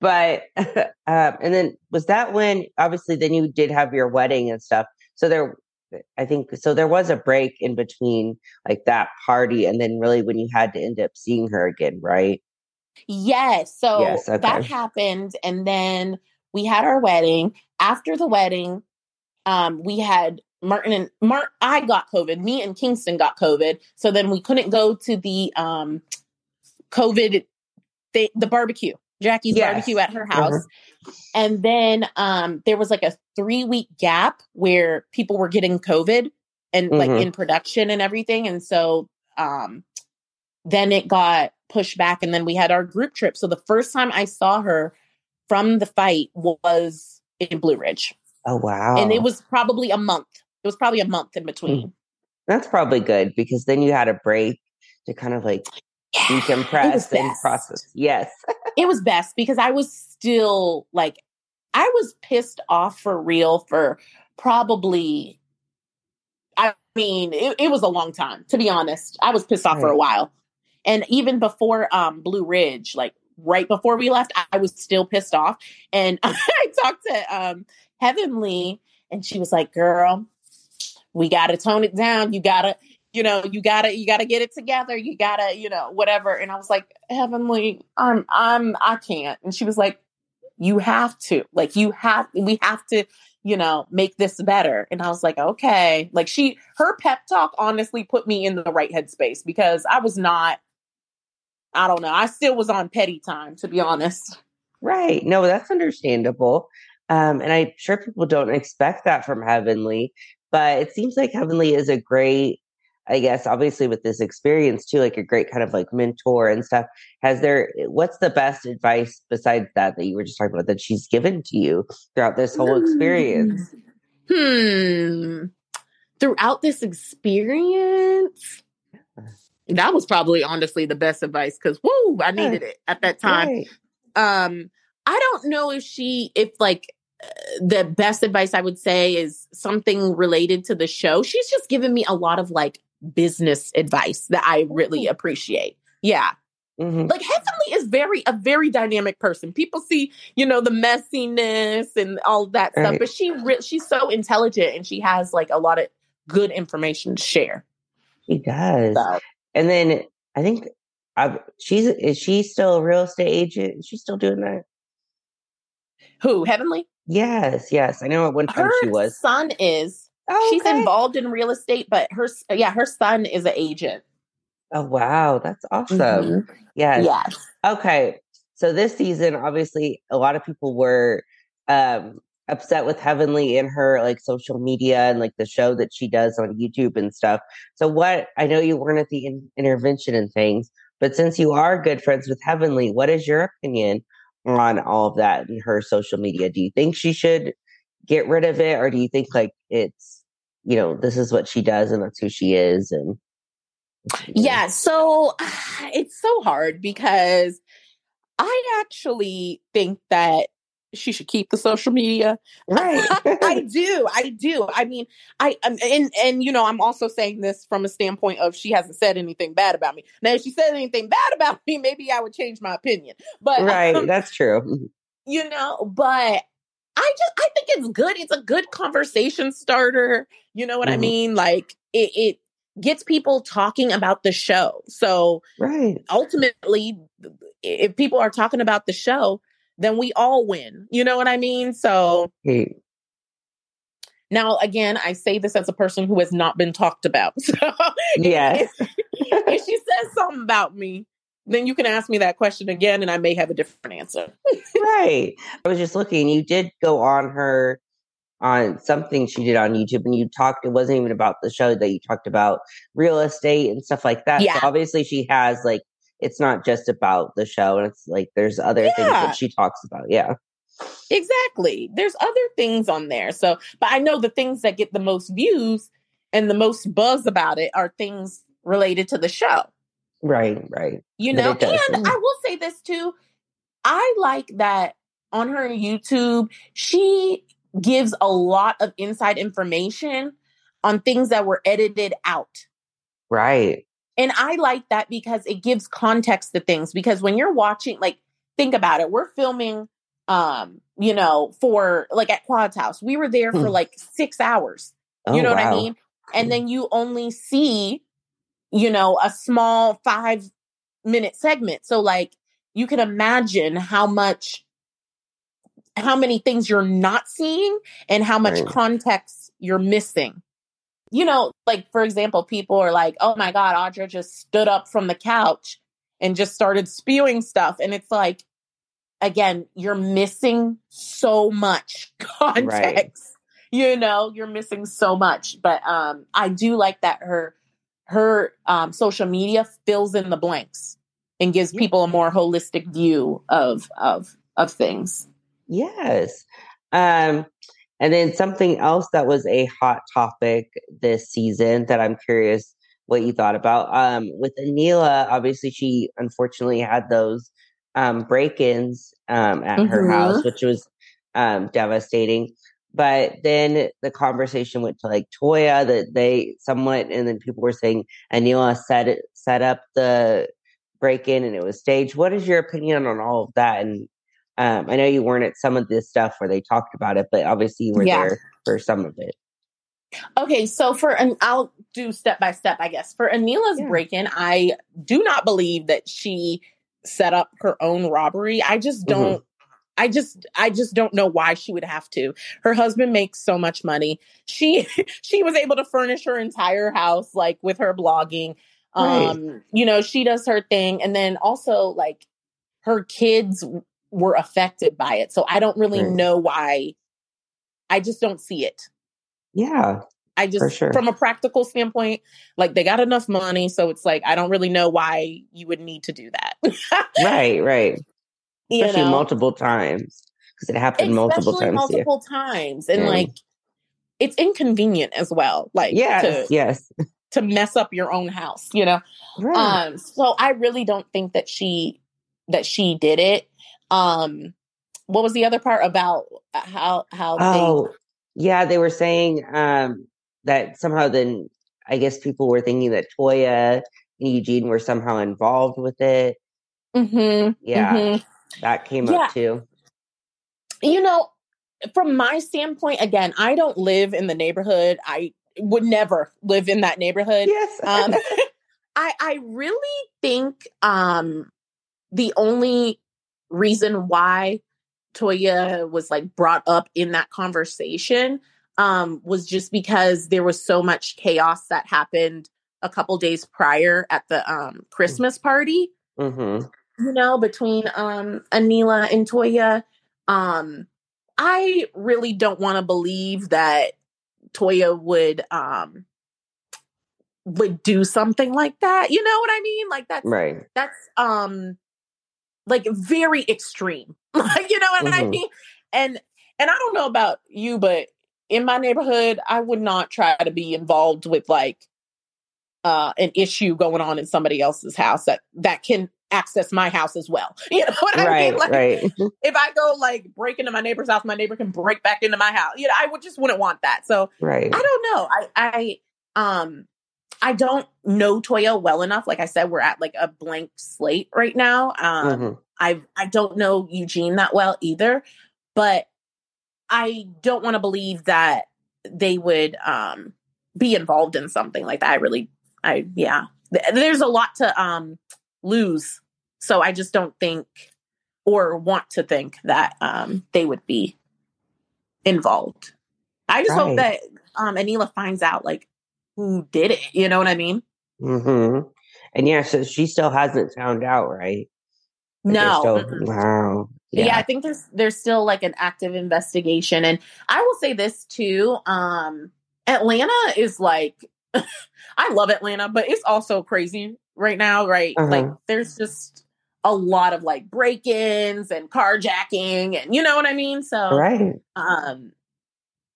but um, and then was that when obviously then you did have your wedding and stuff. So there I think so there was a break in between like that party and then really when you had to end up seeing her again, right? Yes. So yes, okay. that happened and then we had our wedding. After the wedding, um, we had Martin and Mark I got COVID. Me and Kingston got COVID. So then we couldn't go to the um COVID the, the barbecue. Jackie's yes. barbecue at her uh-huh. house. Uh-huh. And then um, there was like a three week gap where people were getting COVID and mm-hmm. like in production and everything. And so um, then it got pushed back. And then we had our group trip. So the first time I saw her from the fight was in Blue Ridge. Oh, wow. And it was probably a month. It was probably a month in between. Mm. That's probably good because then you had a break to kind of like yeah, decompress and process. Yes. it was best because I was still like, I was pissed off for real for probably, I mean, it, it was a long time, to be honest. I was pissed off right. for a while. And even before um Blue Ridge, like right before we left, I was still pissed off. And I talked to um Heavenly and she was like, girl, we gotta tone it down. You gotta, you know, you gotta, you gotta get it together. You gotta, you know, whatever. And I was like, Heavenly, I'm, I'm, I can't. And she was like, you have to, like, you have, we have to, you know, make this better. And I was like, okay. Like she, her pep talk honestly put me in the right headspace because I was not, I don't know. I still was on petty time, to be honest. Right. No, that's understandable. Um, and I'm sure people don't expect that from Heavenly, but it seems like Heavenly is a great, I guess, obviously with this experience too, like a great kind of like mentor and stuff. Has there, what's the best advice besides that that you were just talking about that she's given to you throughout this whole experience? Hmm. Throughout this experience, that was probably honestly the best advice because whoo, I needed it at that time. Right. Um, I don't know if she, if like the best advice I would say is something related to the show. She's just given me a lot of like business advice that I really appreciate. Yeah. Mm-hmm. Like Heavenly is very a very dynamic person. People see, you know, the messiness and all that right. stuff, but she re- she's so intelligent and she has like a lot of good information to share. She does. So. And then I think I've, she's is she still a real estate agent? Is she still doing that? Who Heavenly? Yes, yes. I know at one time her she was. Son is. Oh, she's okay. involved in real estate, but her yeah, her son is an agent. Oh wow, that's awesome. Mm-hmm. Yes. Yes. Okay. So this season, obviously, a lot of people were um, upset with Heavenly in her like social media and like the show that she does on YouTube and stuff. So what? I know you weren't at the in- intervention and things, but since you are good friends with Heavenly, what is your opinion on all of that in her social media. Do you think she should get rid of it, or do you think like it's you know this is what she does and that's who she is? And yeah, so it's so hard because I actually think that she should keep the social media. Right. I do. I do. I mean, I um, and and you know, I'm also saying this from a standpoint of she hasn't said anything bad about me. Now, if she said anything bad about me, maybe I would change my opinion. But right, um, that's true. You know, but I just I think it's good. It's a good conversation starter. You know what mm-hmm. I mean? Like it, it gets people talking about the show. So right. ultimately, if people are talking about the show, then we all win. You know what I mean? So hey. now again, I say this as a person who has not been talked about. So yes. if, if she says something about me, then you can ask me that question again and I may have a different answer. right. I was just looking, you did go on her on something she did on YouTube and you talked it wasn't even about the show that you talked about real estate and stuff like that. Yeah. So obviously she has like it's not just about the show and it's like there's other yeah. things that she talks about yeah exactly there's other things on there so but i know the things that get the most views and the most buzz about it are things related to the show right right you know and i will say this too i like that on her youtube she gives a lot of inside information on things that were edited out right and I like that because it gives context to things. Because when you're watching, like, think about it, we're filming, um, you know, for like at Quad's house, we were there for hmm. like six hours. Oh, you know wow. what I mean? And then you only see, you know, a small five minute segment. So, like, you can imagine how much, how many things you're not seeing and how much right. context you're missing you know, like for example, people are like, oh my God, Audra just stood up from the couch and just started spewing stuff. And it's like, again, you're missing so much context. Right. You know, you're missing so much. But um I do like that her her um social media fills in the blanks and gives people a more holistic view of of of things. Yes. Um and then something else that was a hot topic this season that I'm curious what you thought about. Um, with Anila, obviously she unfortunately had those um, break-ins um, at mm-hmm. her house, which was um, devastating. But then the conversation went to like Toya that they somewhat, and then people were saying Anila set it, set up the break in and it was staged. What is your opinion on all of that? And um, I know you weren't at some of this stuff where they talked about it, but obviously you were yeah. there for some of it. Okay, so for and I'll do step by step, I guess. For Anila's yeah. break in, I do not believe that she set up her own robbery. I just mm-hmm. don't. Mm-hmm. I just I just don't know why she would have to. Her husband makes so much money. She she was able to furnish her entire house like with her blogging. Um, right. you know, she does her thing and then also like her kids were affected by it. So I don't really right. know why I just don't see it. Yeah. I just, sure. from a practical standpoint, like they got enough money. So it's like, I don't really know why you would need to do that. right, right. Especially you know? multiple times because it happened multiple times. Multiple times. And yeah. like, it's inconvenient as well. Like, yes, to, yes. To mess up your own house, you know? Right. Um, so I really don't think that she, that she did it. Um, what was the other part about how, how oh, they, yeah, they were saying um, that somehow then I guess people were thinking that Toya and Eugene were somehow involved with it. Mm-hmm, yeah, mm-hmm. That came yeah. up too. You know, from my standpoint, again, I don't live in the neighborhood. I would never live in that neighborhood. Yes. um, I I really think um, the only reason why Toya was like brought up in that conversation um, was just because there was so much chaos that happened a couple days prior at the um, Christmas party. Mm-hmm. You know, between um, Anila and Toya. Um, I really don't want to believe that Toya would um, would do something like that. You know what I mean? Like that's right. That's um like very extreme. Like, you know what mm-hmm. I mean? And and I don't know about you, but in my neighborhood, I would not try to be involved with like uh an issue going on in somebody else's house that that can access my house as well. You know what I right, mean? Like right. if I go like break into my neighbor's house, my neighbor can break back into my house. You know, I would just wouldn't want that. So right. I don't know. I I um I don't know Toya well enough. Like I said, we're at like a blank slate right now. Um, mm-hmm. I I don't know Eugene that well either, but I don't want to believe that they would um, be involved in something like that. I really, I yeah. There's a lot to um, lose, so I just don't think or want to think that um, they would be involved. I just right. hope that um, Anila finds out like who did it. You know what I mean? Mm-hmm. And yeah, so she still hasn't found out, right? Like no. Still, wow. Yeah. yeah. I think there's there's still like an active investigation. And I will say this too. Um Atlanta is like I love Atlanta, but it's also crazy right now, right? Uh-huh. Like there's just a lot of like break-ins and carjacking and you know what I mean? So right. um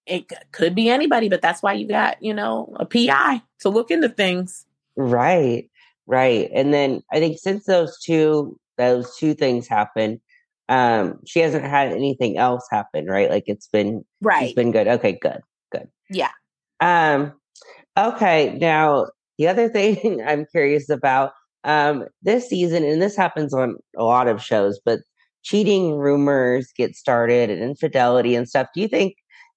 it could be anybody, but that's why you got, you know, a PI to look into things. Right. Right. And then I think since those two those two things happened, um, she hasn't had anything else happen, right? Like it's been right. It's been good. Okay, good. Good. Yeah. Um okay, now the other thing I'm curious about um this season and this happens on a lot of shows, but cheating rumors get started and infidelity and stuff. Do you think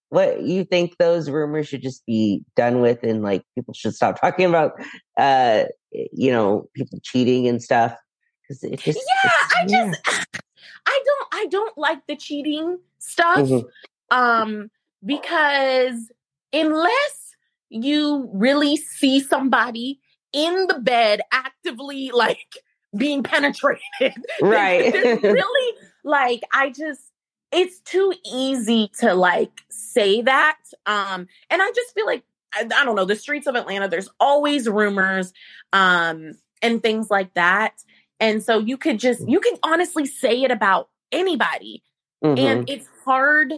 what you think those rumors should just be done with and like people should stop talking about uh you know people cheating and stuff because it just yeah i yeah. just i don't i don't like the cheating stuff mm-hmm. um because unless you really see somebody in the bed actively like being penetrated right It's really like i just it's too easy to like say that. Um, and I just feel like I, I don't know, the streets of Atlanta, there's always rumors um and things like that. And so you could just mm. you can honestly say it about anybody. Mm-hmm. And it's hard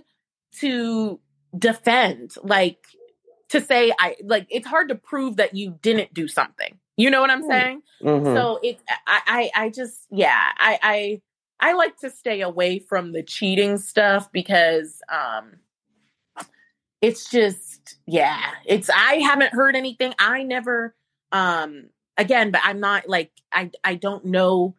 to defend like to say I like it's hard to prove that you didn't do something. You know what I'm mm. saying? Mm-hmm. So it I, I I just yeah, I I I like to stay away from the cheating stuff because um it's just yeah, it's I haven't heard anything. I never um again, but I'm not like I I don't know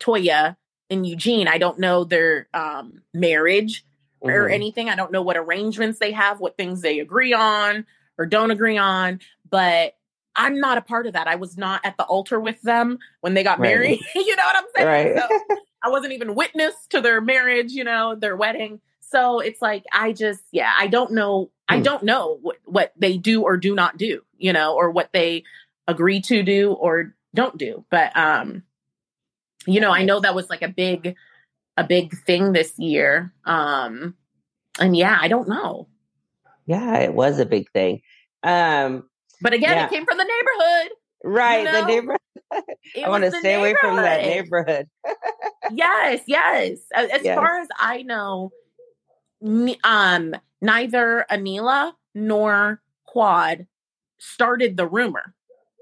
Toya and Eugene. I don't know their um marriage mm-hmm. or anything. I don't know what arrangements they have, what things they agree on or don't agree on, but I'm not a part of that. I was not at the altar with them when they got right. married. you know what I'm saying? Right. So I wasn't even witness to their marriage, you know, their wedding. So it's like I just yeah, I don't know I hmm. don't know what, what they do or do not do, you know, or what they agree to do or don't do. But um you know, I know that was like a big a big thing this year. Um and yeah, I don't know. Yeah, it was a big thing. Um but again, yeah. it came from the neighborhood. Right, you know? the neighborhood. I want to stay away from that neighborhood. yes, yes. As, yes. far as I know, um, neither Anila nor Quad started the rumor.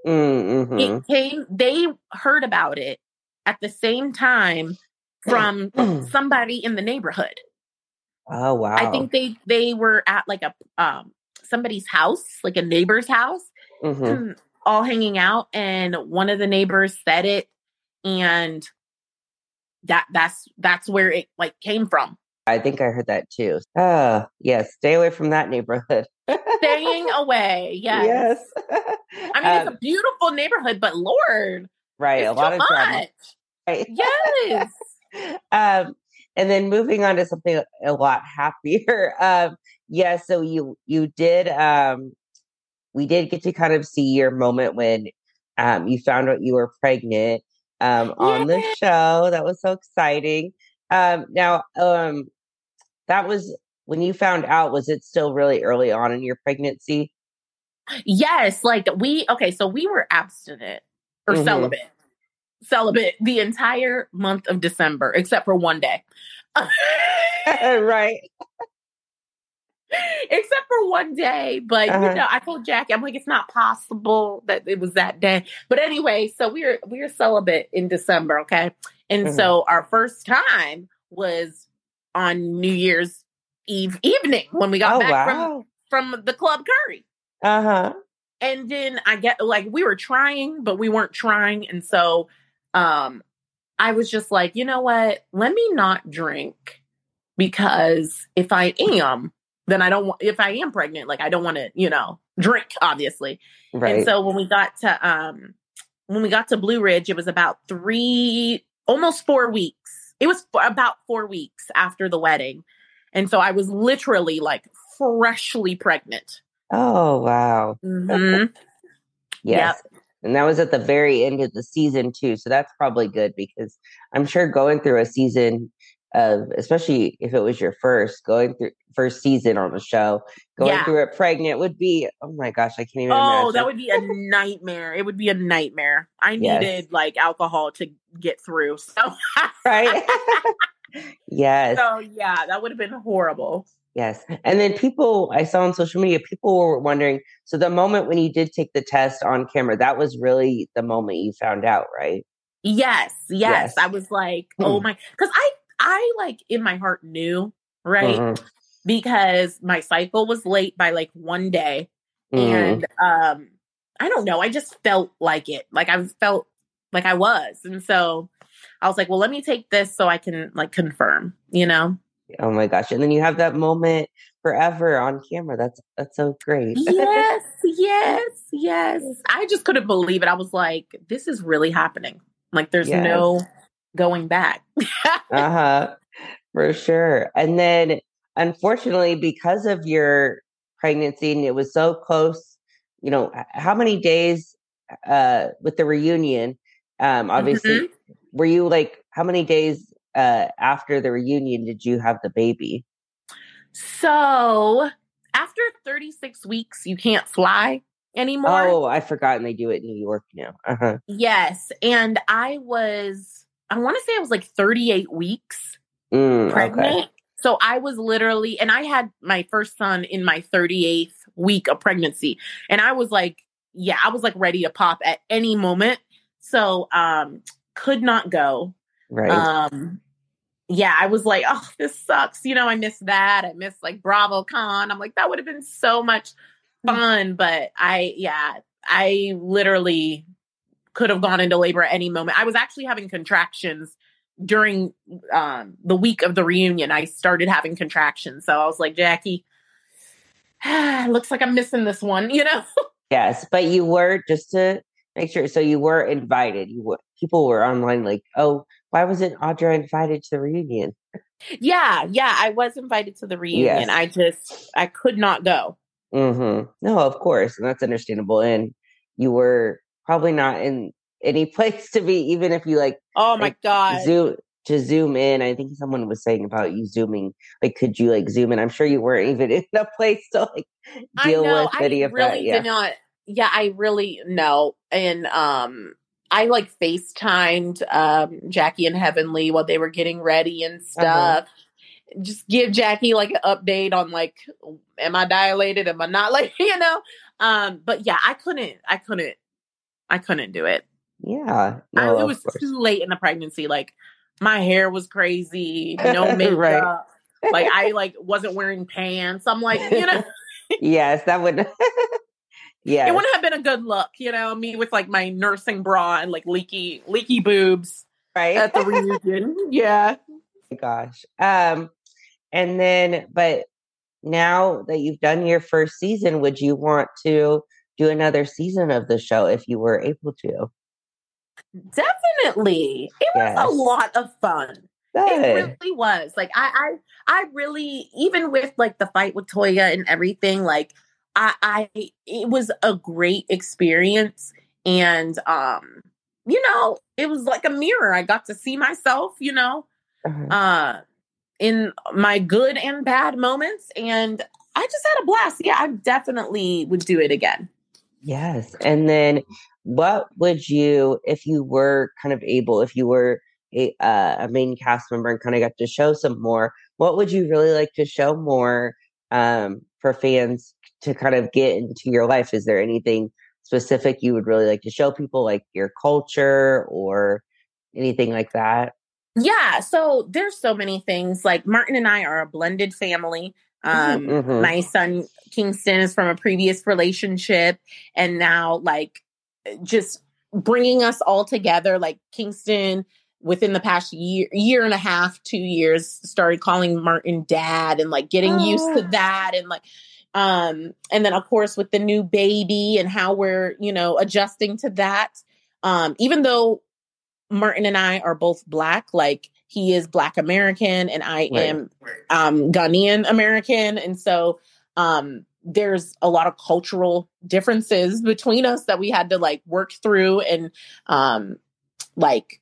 Mm-hmm. It came. They heard about it at the same time from somebody in the neighborhood. Oh wow! I think they they were at like a um somebody's house, like a neighbor's house, mm-hmm. all hanging out, and one of the neighbors said it, and that that's that's where it like came from. I think I heard that too. Oh, yes. Stay away from that neighborhood. Staying away. Yes. Yes. I mean, um, it's a beautiful neighborhood, but Lord. Right. A lot of drama. Right. Yes. um, and then moving on to something a lot happier. Um, yeah, so you you did um we did get to kind of see your moment when um you found out you were pregnant um on the show. That was so exciting. Um now um that was when you found out was it still really early on in your pregnancy? Yes, like we okay, so we were abstinent or mm-hmm. celibate. Celibate the entire month of December except for one day. right. except for one day. But uh-huh. you know, I told Jackie, I'm like, it's not possible that it was that day. But anyway, so we are we are celibate in December, okay? And mm-hmm. so our first time was on New Year's Eve evening when we got oh, back wow. from from the club curry. Uh huh. And then I get like we were trying, but we weren't trying, and so um I was just like, you know what? Let me not drink because if I am, then I don't want, if I am pregnant, like I don't want to, you know, drink, obviously. Right. And so when we got to, um, when we got to Blue Ridge, it was about three, almost four weeks. It was about four weeks after the wedding. And so I was literally like freshly pregnant. Oh, wow. Mm-hmm. yes. Yep. And that was at the very end of the season, too. So that's probably good because I'm sure going through a season of especially if it was your first going through first season on the show going yeah. through it pregnant would be oh my gosh i can't even oh imagine. that would be a nightmare. It would be a nightmare. I yes. needed like alcohol to get through so right? Yes. So yeah that would have been horrible. Yes. And then people i saw on social media people were wondering so the moment when you did take the test on camera that was really the moment you found out right? Yes, yes, yes. I was like, oh hmm. my, because I I like in my heart knew, right? Mm-hmm. Because my cycle was late by like one day. Mm-hmm. And um I don't know, I just felt like it. Like I felt like I was. And so I was like, well, let me take this so I can like confirm, you know? Oh my gosh. And then you have that moment forever on camera. That's that's so great. yes, yes, yes. I just couldn't believe it. I was like, this is really happening. Like there's yes. no going back. uh huh. For sure. And then, unfortunately, because of your pregnancy and it was so close, you know, how many days uh, with the reunion? Um, obviously, mm-hmm. were you like, how many days uh, after the reunion did you have the baby? So, after 36 weeks, you can't fly anymore. Oh, I forgot. And they do it in New York now. Uh-huh. Yes. And I was I want to say I was like 38 weeks mm, pregnant. Okay. So I was literally, and I had my first son in my 38th week of pregnancy. And I was like, yeah, I was like ready to pop at any moment. So um could not go. Right. Um yeah, I was like, oh, this sucks. You know, I miss that. I miss like BravoCon. I'm like, that would have been so much hmm. fun. But I, yeah, I literally could have gone into labor at any moment. I was actually having contractions during um, the week of the reunion. I started having contractions. So I was like, Jackie, looks like I'm missing this one, you know? yes. But you were just to make sure. So you were invited. You were, people were online like, oh, why wasn't Audra invited to the reunion? Yeah, yeah, I was invited to the reunion. Yes. I just I could not go. Mm-hmm. No, of course, and that's understandable. And you were probably not in any place to be, even if you like. Oh my like, god! Zoom to zoom in. I think someone was saying about you zooming. Like, could you like zoom in? I'm sure you weren't even in a place to like deal with any I of really that. Yeah. Not. Yeah, I really know, and um, I like FaceTimed um, Jackie and Heavenly while they were getting ready and uh-huh. stuff. Uh-huh. Just give Jackie like an update on like, am I dilated? Am I not like, you know? Um, but yeah, I couldn't, I couldn't, I couldn't do it. Yeah. No, I, it was too late in the pregnancy. Like my hair was crazy, no makeup. right. Like I like wasn't wearing pants. I'm like, you know. yes, that would yeah. It wouldn't have been a good look, you know, me with like my nursing bra and like leaky, leaky boobs. Right. At the reunion. yeah. Gosh. Um, and then, but now that you've done your first season, would you want to do another season of the show if you were able to? Definitely. It yes. was a lot of fun. Good. It really was. Like I, I I really even with like the fight with Toya and everything, like I, I it was a great experience and um you know it was like a mirror i got to see myself you know uh-huh. uh in my good and bad moments and i just had a blast yeah i definitely would do it again yes and then what would you if you were kind of able if you were a, uh, a main cast member and kind of got to show some more what would you really like to show more um, for fans to kind of get into your life? Is there anything specific you would really like to show people, like your culture or anything like that? Yeah, so there's so many things. Like Martin and I are a blended family. Um, mm-hmm. My son Kingston is from a previous relationship, and now like just bringing us all together. Like Kingston, within the past year, year and a half, two years, started calling Martin dad, and like getting oh. used to oh. that, and like um and then of course with the new baby and how we're you know adjusting to that um even though martin and i are both black like he is black american and i right. am um ghanaian american and so um there's a lot of cultural differences between us that we had to like work through and um like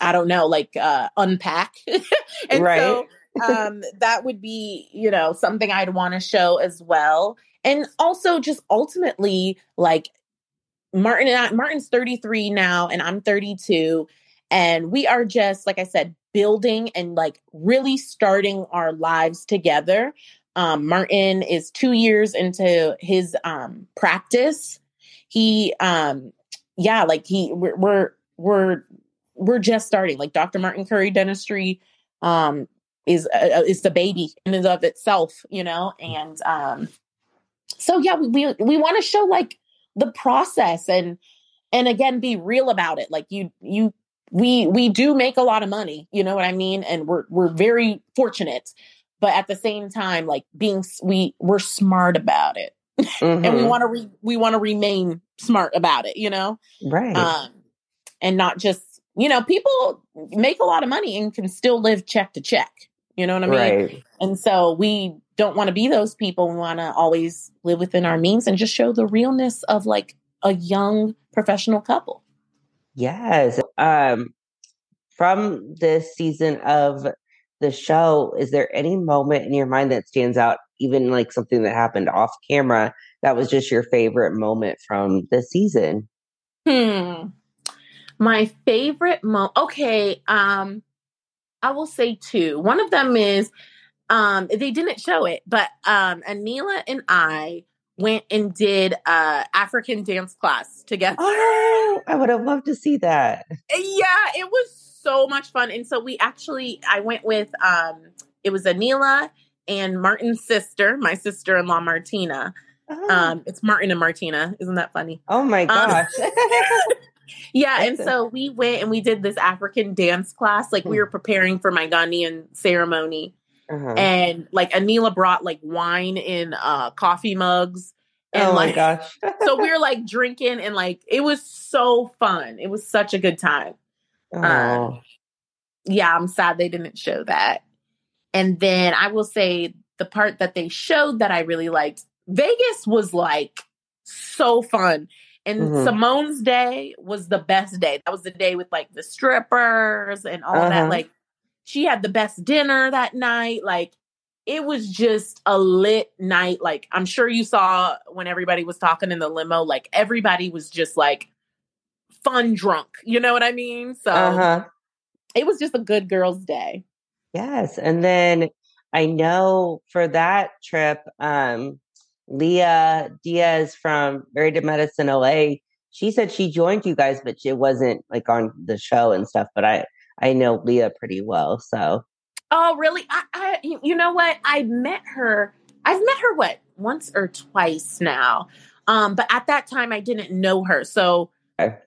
i don't know like uh unpack and right. so um, that would be, you know, something I'd want to show as well. And also just ultimately like Martin and I, Martin's 33 now and I'm 32 and we are just like I said building and like really starting our lives together. Um, Martin is 2 years into his um practice. He um yeah, like he we're we're we're, we're just starting like Dr. Martin Curry Dentistry um is uh, uh, is the baby in and of itself, you know. And um, so yeah, we we want to show like the process and and again be real about it. Like you you we we do make a lot of money, you know what I mean, and we're we're very fortunate, but at the same time, like being we we're smart about it. Mm-hmm. and we mm-hmm. want to re- we want to remain smart about it, you know, right? Um, and not just you know people make a lot of money and can still live check to check you know what I mean? Right. And so we don't want to be those people. We want to always live within our means and just show the realness of like a young professional couple. Yes. Um, from this season of the show, is there any moment in your mind that stands out, even like something that happened off camera, that was just your favorite moment from the season? Hmm. My favorite moment. Okay. Um, I will say two. One of them is um they didn't show it, but um Anila and I went and did uh African dance class together. Oh, I would have loved to see that. Yeah, it was so much fun. And so we actually I went with um it was Anila and Martin's sister, my sister-in-law Martina. Oh. Um it's Martin and Martina. Isn't that funny? Oh my um, gosh. Um, Yeah, and so we went and we did this African dance class. Like we were preparing for my Ghanaian ceremony. Uh-huh. And like Anila brought like wine in uh coffee mugs. And oh like my gosh. so we were like drinking and like it was so fun. It was such a good time. Oh. Um, yeah, I'm sad they didn't show that. And then I will say the part that they showed that I really liked, Vegas was like so fun. And mm-hmm. Simone's day was the best day. That was the day with like the strippers and all uh-huh. that. Like she had the best dinner that night. Like it was just a lit night. Like I'm sure you saw when everybody was talking in the limo, like everybody was just like fun drunk. You know what I mean? So uh-huh. it was just a good girl's day. Yes. And then I know for that trip, um, Leah Diaz from Married to Medicine LA, she said she joined you guys, but it wasn't like on the show and stuff. But I I know Leah pretty well, so. Oh, really? I, I you know what? I met her. I've met her what once or twice now. Um, but at that time I didn't know her, so okay.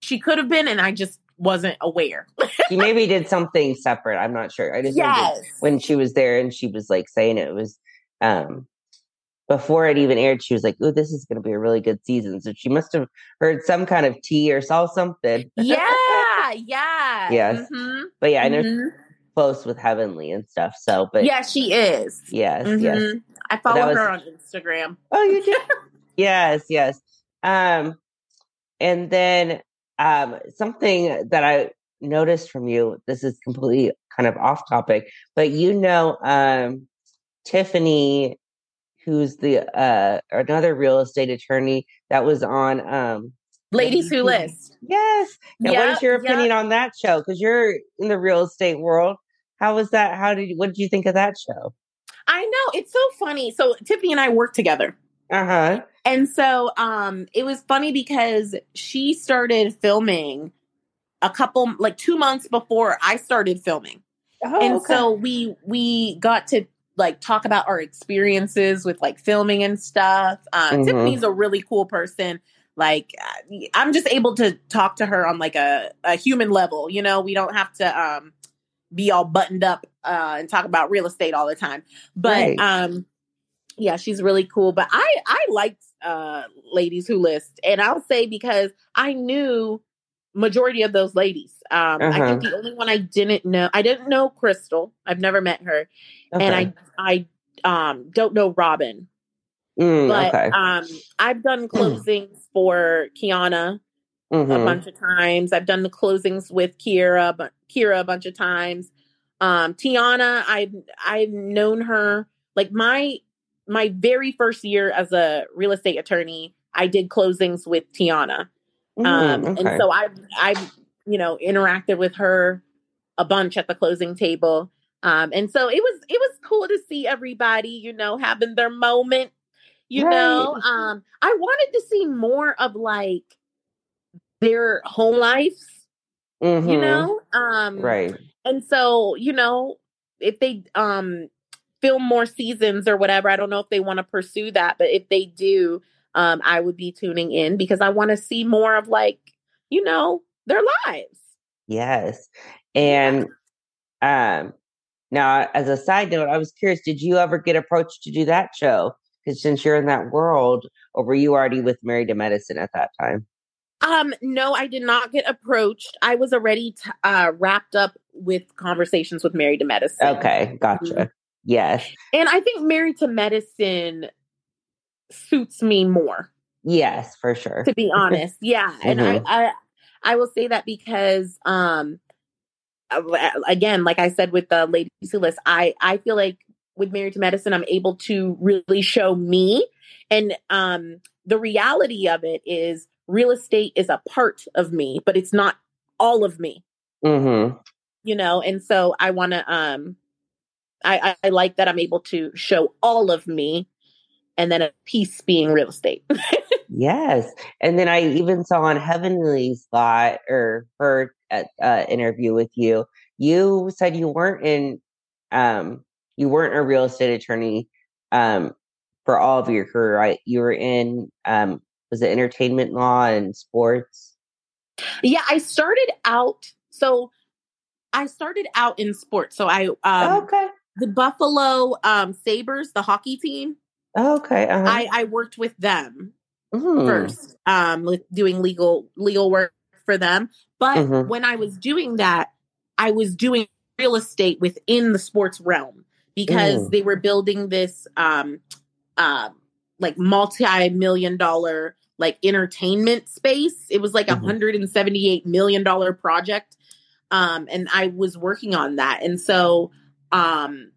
she could have been, and I just wasn't aware. she maybe did something separate. I'm not sure. I just yes. when she was there and she was like saying it, it was um before it even aired, she was like, "Oh, this is going to be a really good season." So she must have heard some kind of tea or saw something. Yeah, yeah, yes. Mm-hmm. But yeah, I know mm-hmm. close with Heavenly and stuff. So, but yeah, she is. Yes, mm-hmm. yes. I follow was, her on Instagram. Oh, you do? yes, yes. Um, and then um, something that I noticed from you. This is completely kind of off topic, but you know, um, Tiffany who's the uh another real estate attorney that was on um Ladies Who List. Yes. Now, yep, what is your opinion yep. on that show? Because you're in the real estate world. How was that? How did you, what did you think of that show? I know it's so funny. So Tiffany and I worked together. Uh huh. And so um it was funny because she started filming a couple like two months before I started filming. Oh, and okay. so we we got to like talk about our experiences with like filming and stuff. Uh, mm-hmm. Tiffany's a really cool person. Like uh, I'm just able to talk to her on like a, a human level. You know, we don't have to um, be all buttoned up uh, and talk about real estate all the time. But right. um, yeah, she's really cool. But I I liked uh, ladies who list, and I'll say because I knew majority of those ladies. Um, uh-huh. I think the only one I didn't know, I didn't know Crystal. I've never met her, okay. and I I um don't know Robin. Mm, but okay. um, I've done closings for Kiana mm-hmm. a bunch of times. I've done the closings with Kira, but Kira a bunch of times. Um, Tiana, I've I've known her like my my very first year as a real estate attorney. I did closings with Tiana. Mm, um, okay. And so I, I, you know, interacted with her a bunch at the closing table. Um, and so it was, it was cool to see everybody, you know, having their moment, you right. know, um, I wanted to see more of like their home lives, mm-hmm. you know? Um, right. And so, you know, if they, um, film more seasons or whatever, I don't know if they want to pursue that, but if they do, um, I would be tuning in because I want to see more of like, you know, their lives. Yes. And yeah. um now as a side note, I was curious, did you ever get approached to do that show? Because since you're in that world, or were you already with Married to Medicine at that time? Um, no, I did not get approached. I was already t- uh, wrapped up with conversations with Married to Medicine. Okay, gotcha. Mm-hmm. Yes. And I think Married to Medicine suits me more. Yes, for sure. To be honest. Yeah. mm-hmm. And I, mm-hmm. I I will say that because um uh, again, like I said with the ladies who list, I I feel like with Married to Medicine, I'm able to really show me. And um the reality of it is real estate is a part of me, but it's not all of me. Mm-hmm. You know, and so I want to um I, I like that I'm able to show all of me and then a piece being real estate. yes. And then I even saw on Heavenly's lot or her uh, interview with you, you said you weren't in, um, you weren't a real estate attorney um, for all of your career, right? You were in, um, was it entertainment law and sports? Yeah, I started out so I started out in sports. So I um okay. the Buffalo um Sabres, the hockey team. Okay. Uh-huh. I I worked with them Mm. first, um with doing legal legal work for them. But Mhm. when I was doing that, I was doing real estate within the sports realm because Mm. they were building this um uh, like multi-million dollar like entertainment space. It was like a Mhm. hundred and seventy-eight million dollar project. Um, and I was working on that. And so um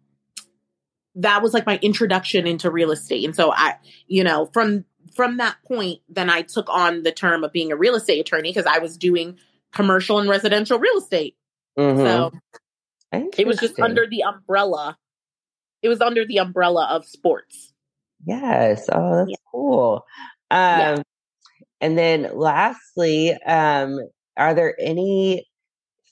that was like my introduction into real estate. And so I, you know, from from that point, then I took on the term of being a real estate attorney because I was doing commercial and residential real estate. Mhm. So it was just under the umbrella. It was under the umbrella of sports. Yes. Oh, that's Yeah. cool. Um, Yeah. And then lastly, um, are there any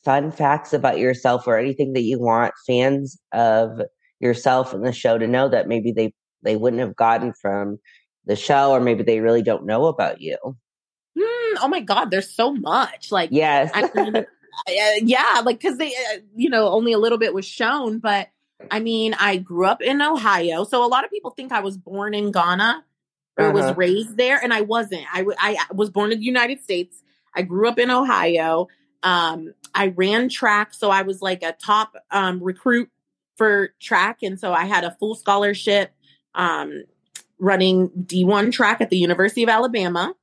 fun facts about yourself or anything that you want fans of yourself and the show to know that maybe they, they wouldn't have gotten from the show or maybe they really don't know about you? Hmm, oh my God, there's so much. Like, Yes. I mean, uh, yeah, like because they, uh, you know, only a little bit was shown, but I mean, I grew up in Ohio, so a lot of people think I was born in Ghana or Uh-huh. was raised there, and I wasn't. I, w- I was born in the United States. I grew up in Ohio. Um, I ran track, so I was like a top um, recruit for track, and so I had a full scholarship um, running D1 track at the University of Alabama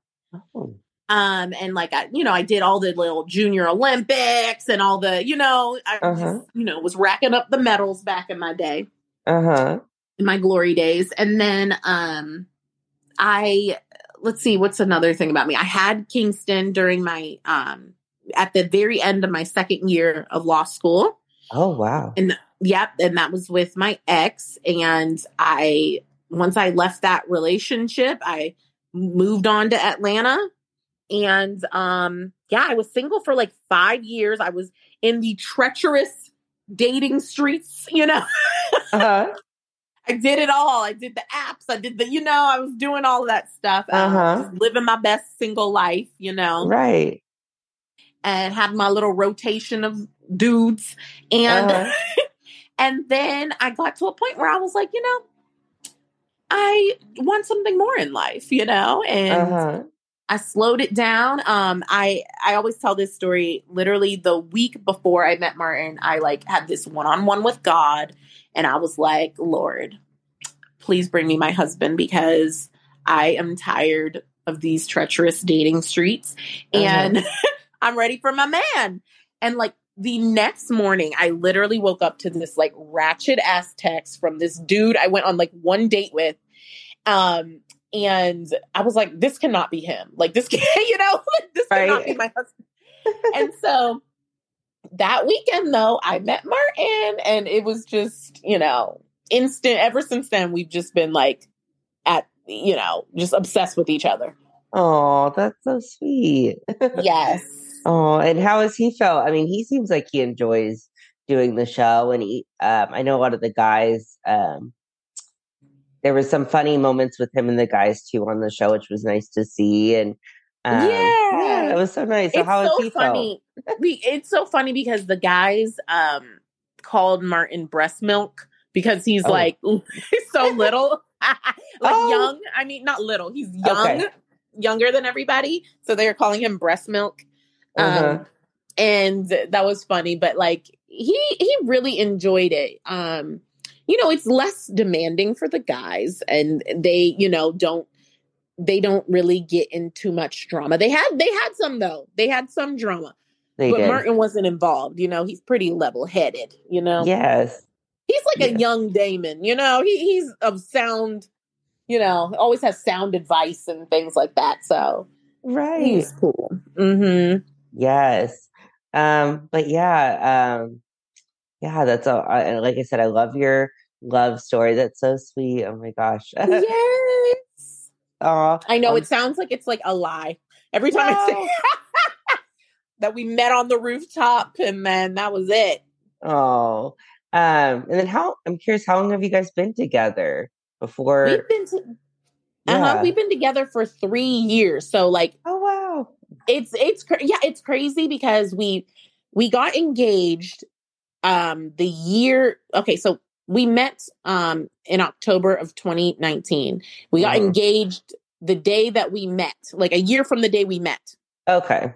Oh, um and like i you know i did all the little junior olympics and all the you know i Uh-huh. just, you know was racking up the medals back in my day uh-huh. in my glory days and then um i let's see what's another thing about me i had kingston during my um at the very end of my second year of law school Oh, wow. and yep and that was with my ex and i once i left that relationship i moved on to atlanta and um yeah i was single for like five years i was in the treacherous dating streets you know Uh-huh. i did it all i did the apps i did the you know i was doing all of that stuff um, Uh-huh. living my best single life you know Right. and had my little rotation of dudes and Uh-huh. and then i got to a point where i was like you know i want something more in life you know and Uh-huh. I slowed it down. Um i i always tell this story literally the week before i met martin i like had this one-on-one with god and i was like lord please bring me my husband because i am tired of these treacherous dating streets and i'm ready for my man. And like the next morning i literally woke up to this like ratchet ass text from this dude i went on like one date with. Um and i was like this cannot be him like this can't, you know like, this cannot be my husband and so that weekend though i met martin and it was just you know instant ever since then we've just been like at you know just obsessed with each other Oh, that's so sweet. yes Oh, and how has he felt? I mean, he seems like he enjoys doing the show, and he, um, I know a lot of the guys. Um, there was some funny moments with him and the guys too on the show, which was nice to see. And um, Yeah. it was so nice. So it's how has so he funny. We, it's so funny because the guys um called Martin breast milk because he's Oh. like he's so little, like Oh. young. I mean, not little. He's young, Okay. younger than everybody. So they are calling him breast milk. Uh-huh. Um, and that was funny. But like he he really enjoyed it. Um, you know, it's less demanding for the guys, and they you know don't they don't really get into much drama. They had they had some though. They had some drama, They but did. Martin wasn't involved. You know, he's pretty level headed. You know, Yes. he's like Yeah. a young Damon. You know, he he's of sound. You know, always has sound advice and things like that. So Right. he's cool. Mm-hmm. Yes. Um, but yeah, um, yeah, that's all. I, like I said, I love your love story. That's so sweet. Oh my gosh. yes. Aw. I know Um, it sounds like it's like a lie every time I say that we met on the rooftop and then that was it. Oh, um, and then how? I'm curious. How long have you guys been together before? We've been to, uh-huh, we've been together for three years. So like oh wow. It's it's yeah, it's crazy because we we got engaged um the year okay, so we met um in October of 2019. We got uh-huh. engaged the day that we met, like a year from the day we met. Okay.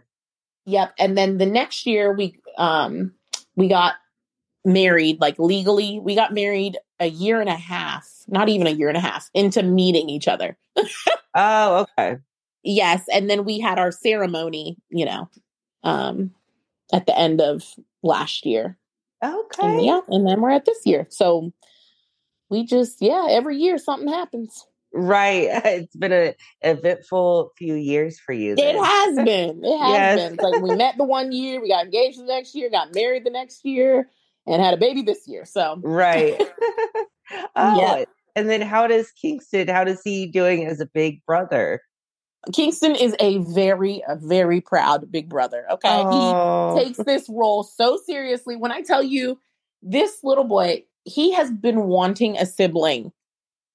Yep. And then the next year we um we got married like legally. We got married a year and a half, not even a year and a half into meeting each other. oh, okay. Yes, and then we had our ceremony, you know, um at the end of last year. Okay. And yeah, and then we're at this year. So we just yeah, every year something happens. Right. It's been a eventful few years for you. Then. It has been. It has yes. been. It's like we met the one year, we got engaged the next year, got married the next year, and had a baby this year. So Right. oh, yeah. And then how does Kingston, how does he doing as a big brother? Kingston is a very, a very proud big brother. Okay. Oh. He takes this role so seriously. When I tell you this little boy, he has been wanting a sibling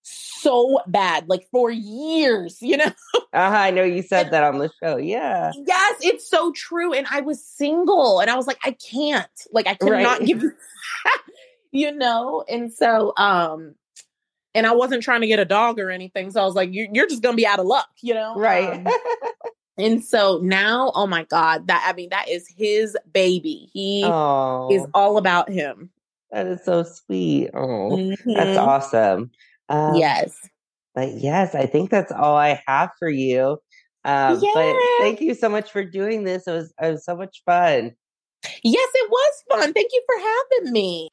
so bad, like for years, you know? Uh-huh, I know you said and, that on the show. Yeah. Yes, it's so true. And I was single and I was like, I can't. Like I could right. not give you you know? And so um and I wasn't trying to get a dog or anything. So I was like, you're, you're just gonna be out of luck, you know? Right. Um, and so now, oh my God, that I mean, that is his baby. He oh. is all about him. That is so sweet. Oh, mm-hmm. that's awesome. Um, yes. But yes, I think that's all I have for you. Um, yeah. But thank you so much for doing this. It was, it was so much fun. Yes, it was fun. Thank you for having me.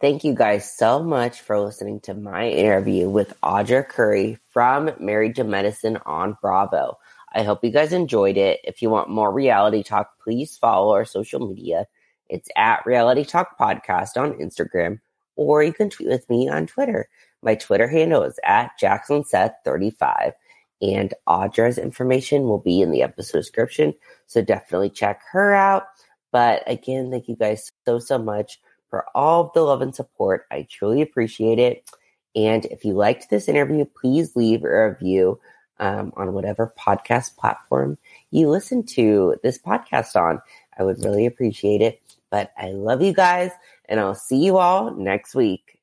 Thank you guys so much for listening to my interview with Audra Curry from Married to Medicine on Bravo. I hope you guys enjoyed it. If you want more reality talk, please follow our social media it's at Reality Talk Podcast on Instagram, or you can tweet with me on Twitter. My Twitter handle is at JacksonSeth35. And Audra's information will be in the episode description. So definitely check her out. But again, thank you guys so, so much for all the love and support. I truly appreciate it. And if you liked this interview, please leave a review um, on whatever podcast platform you listen to this podcast on. I would really appreciate it. But I love you guys, and I'll see you all next week.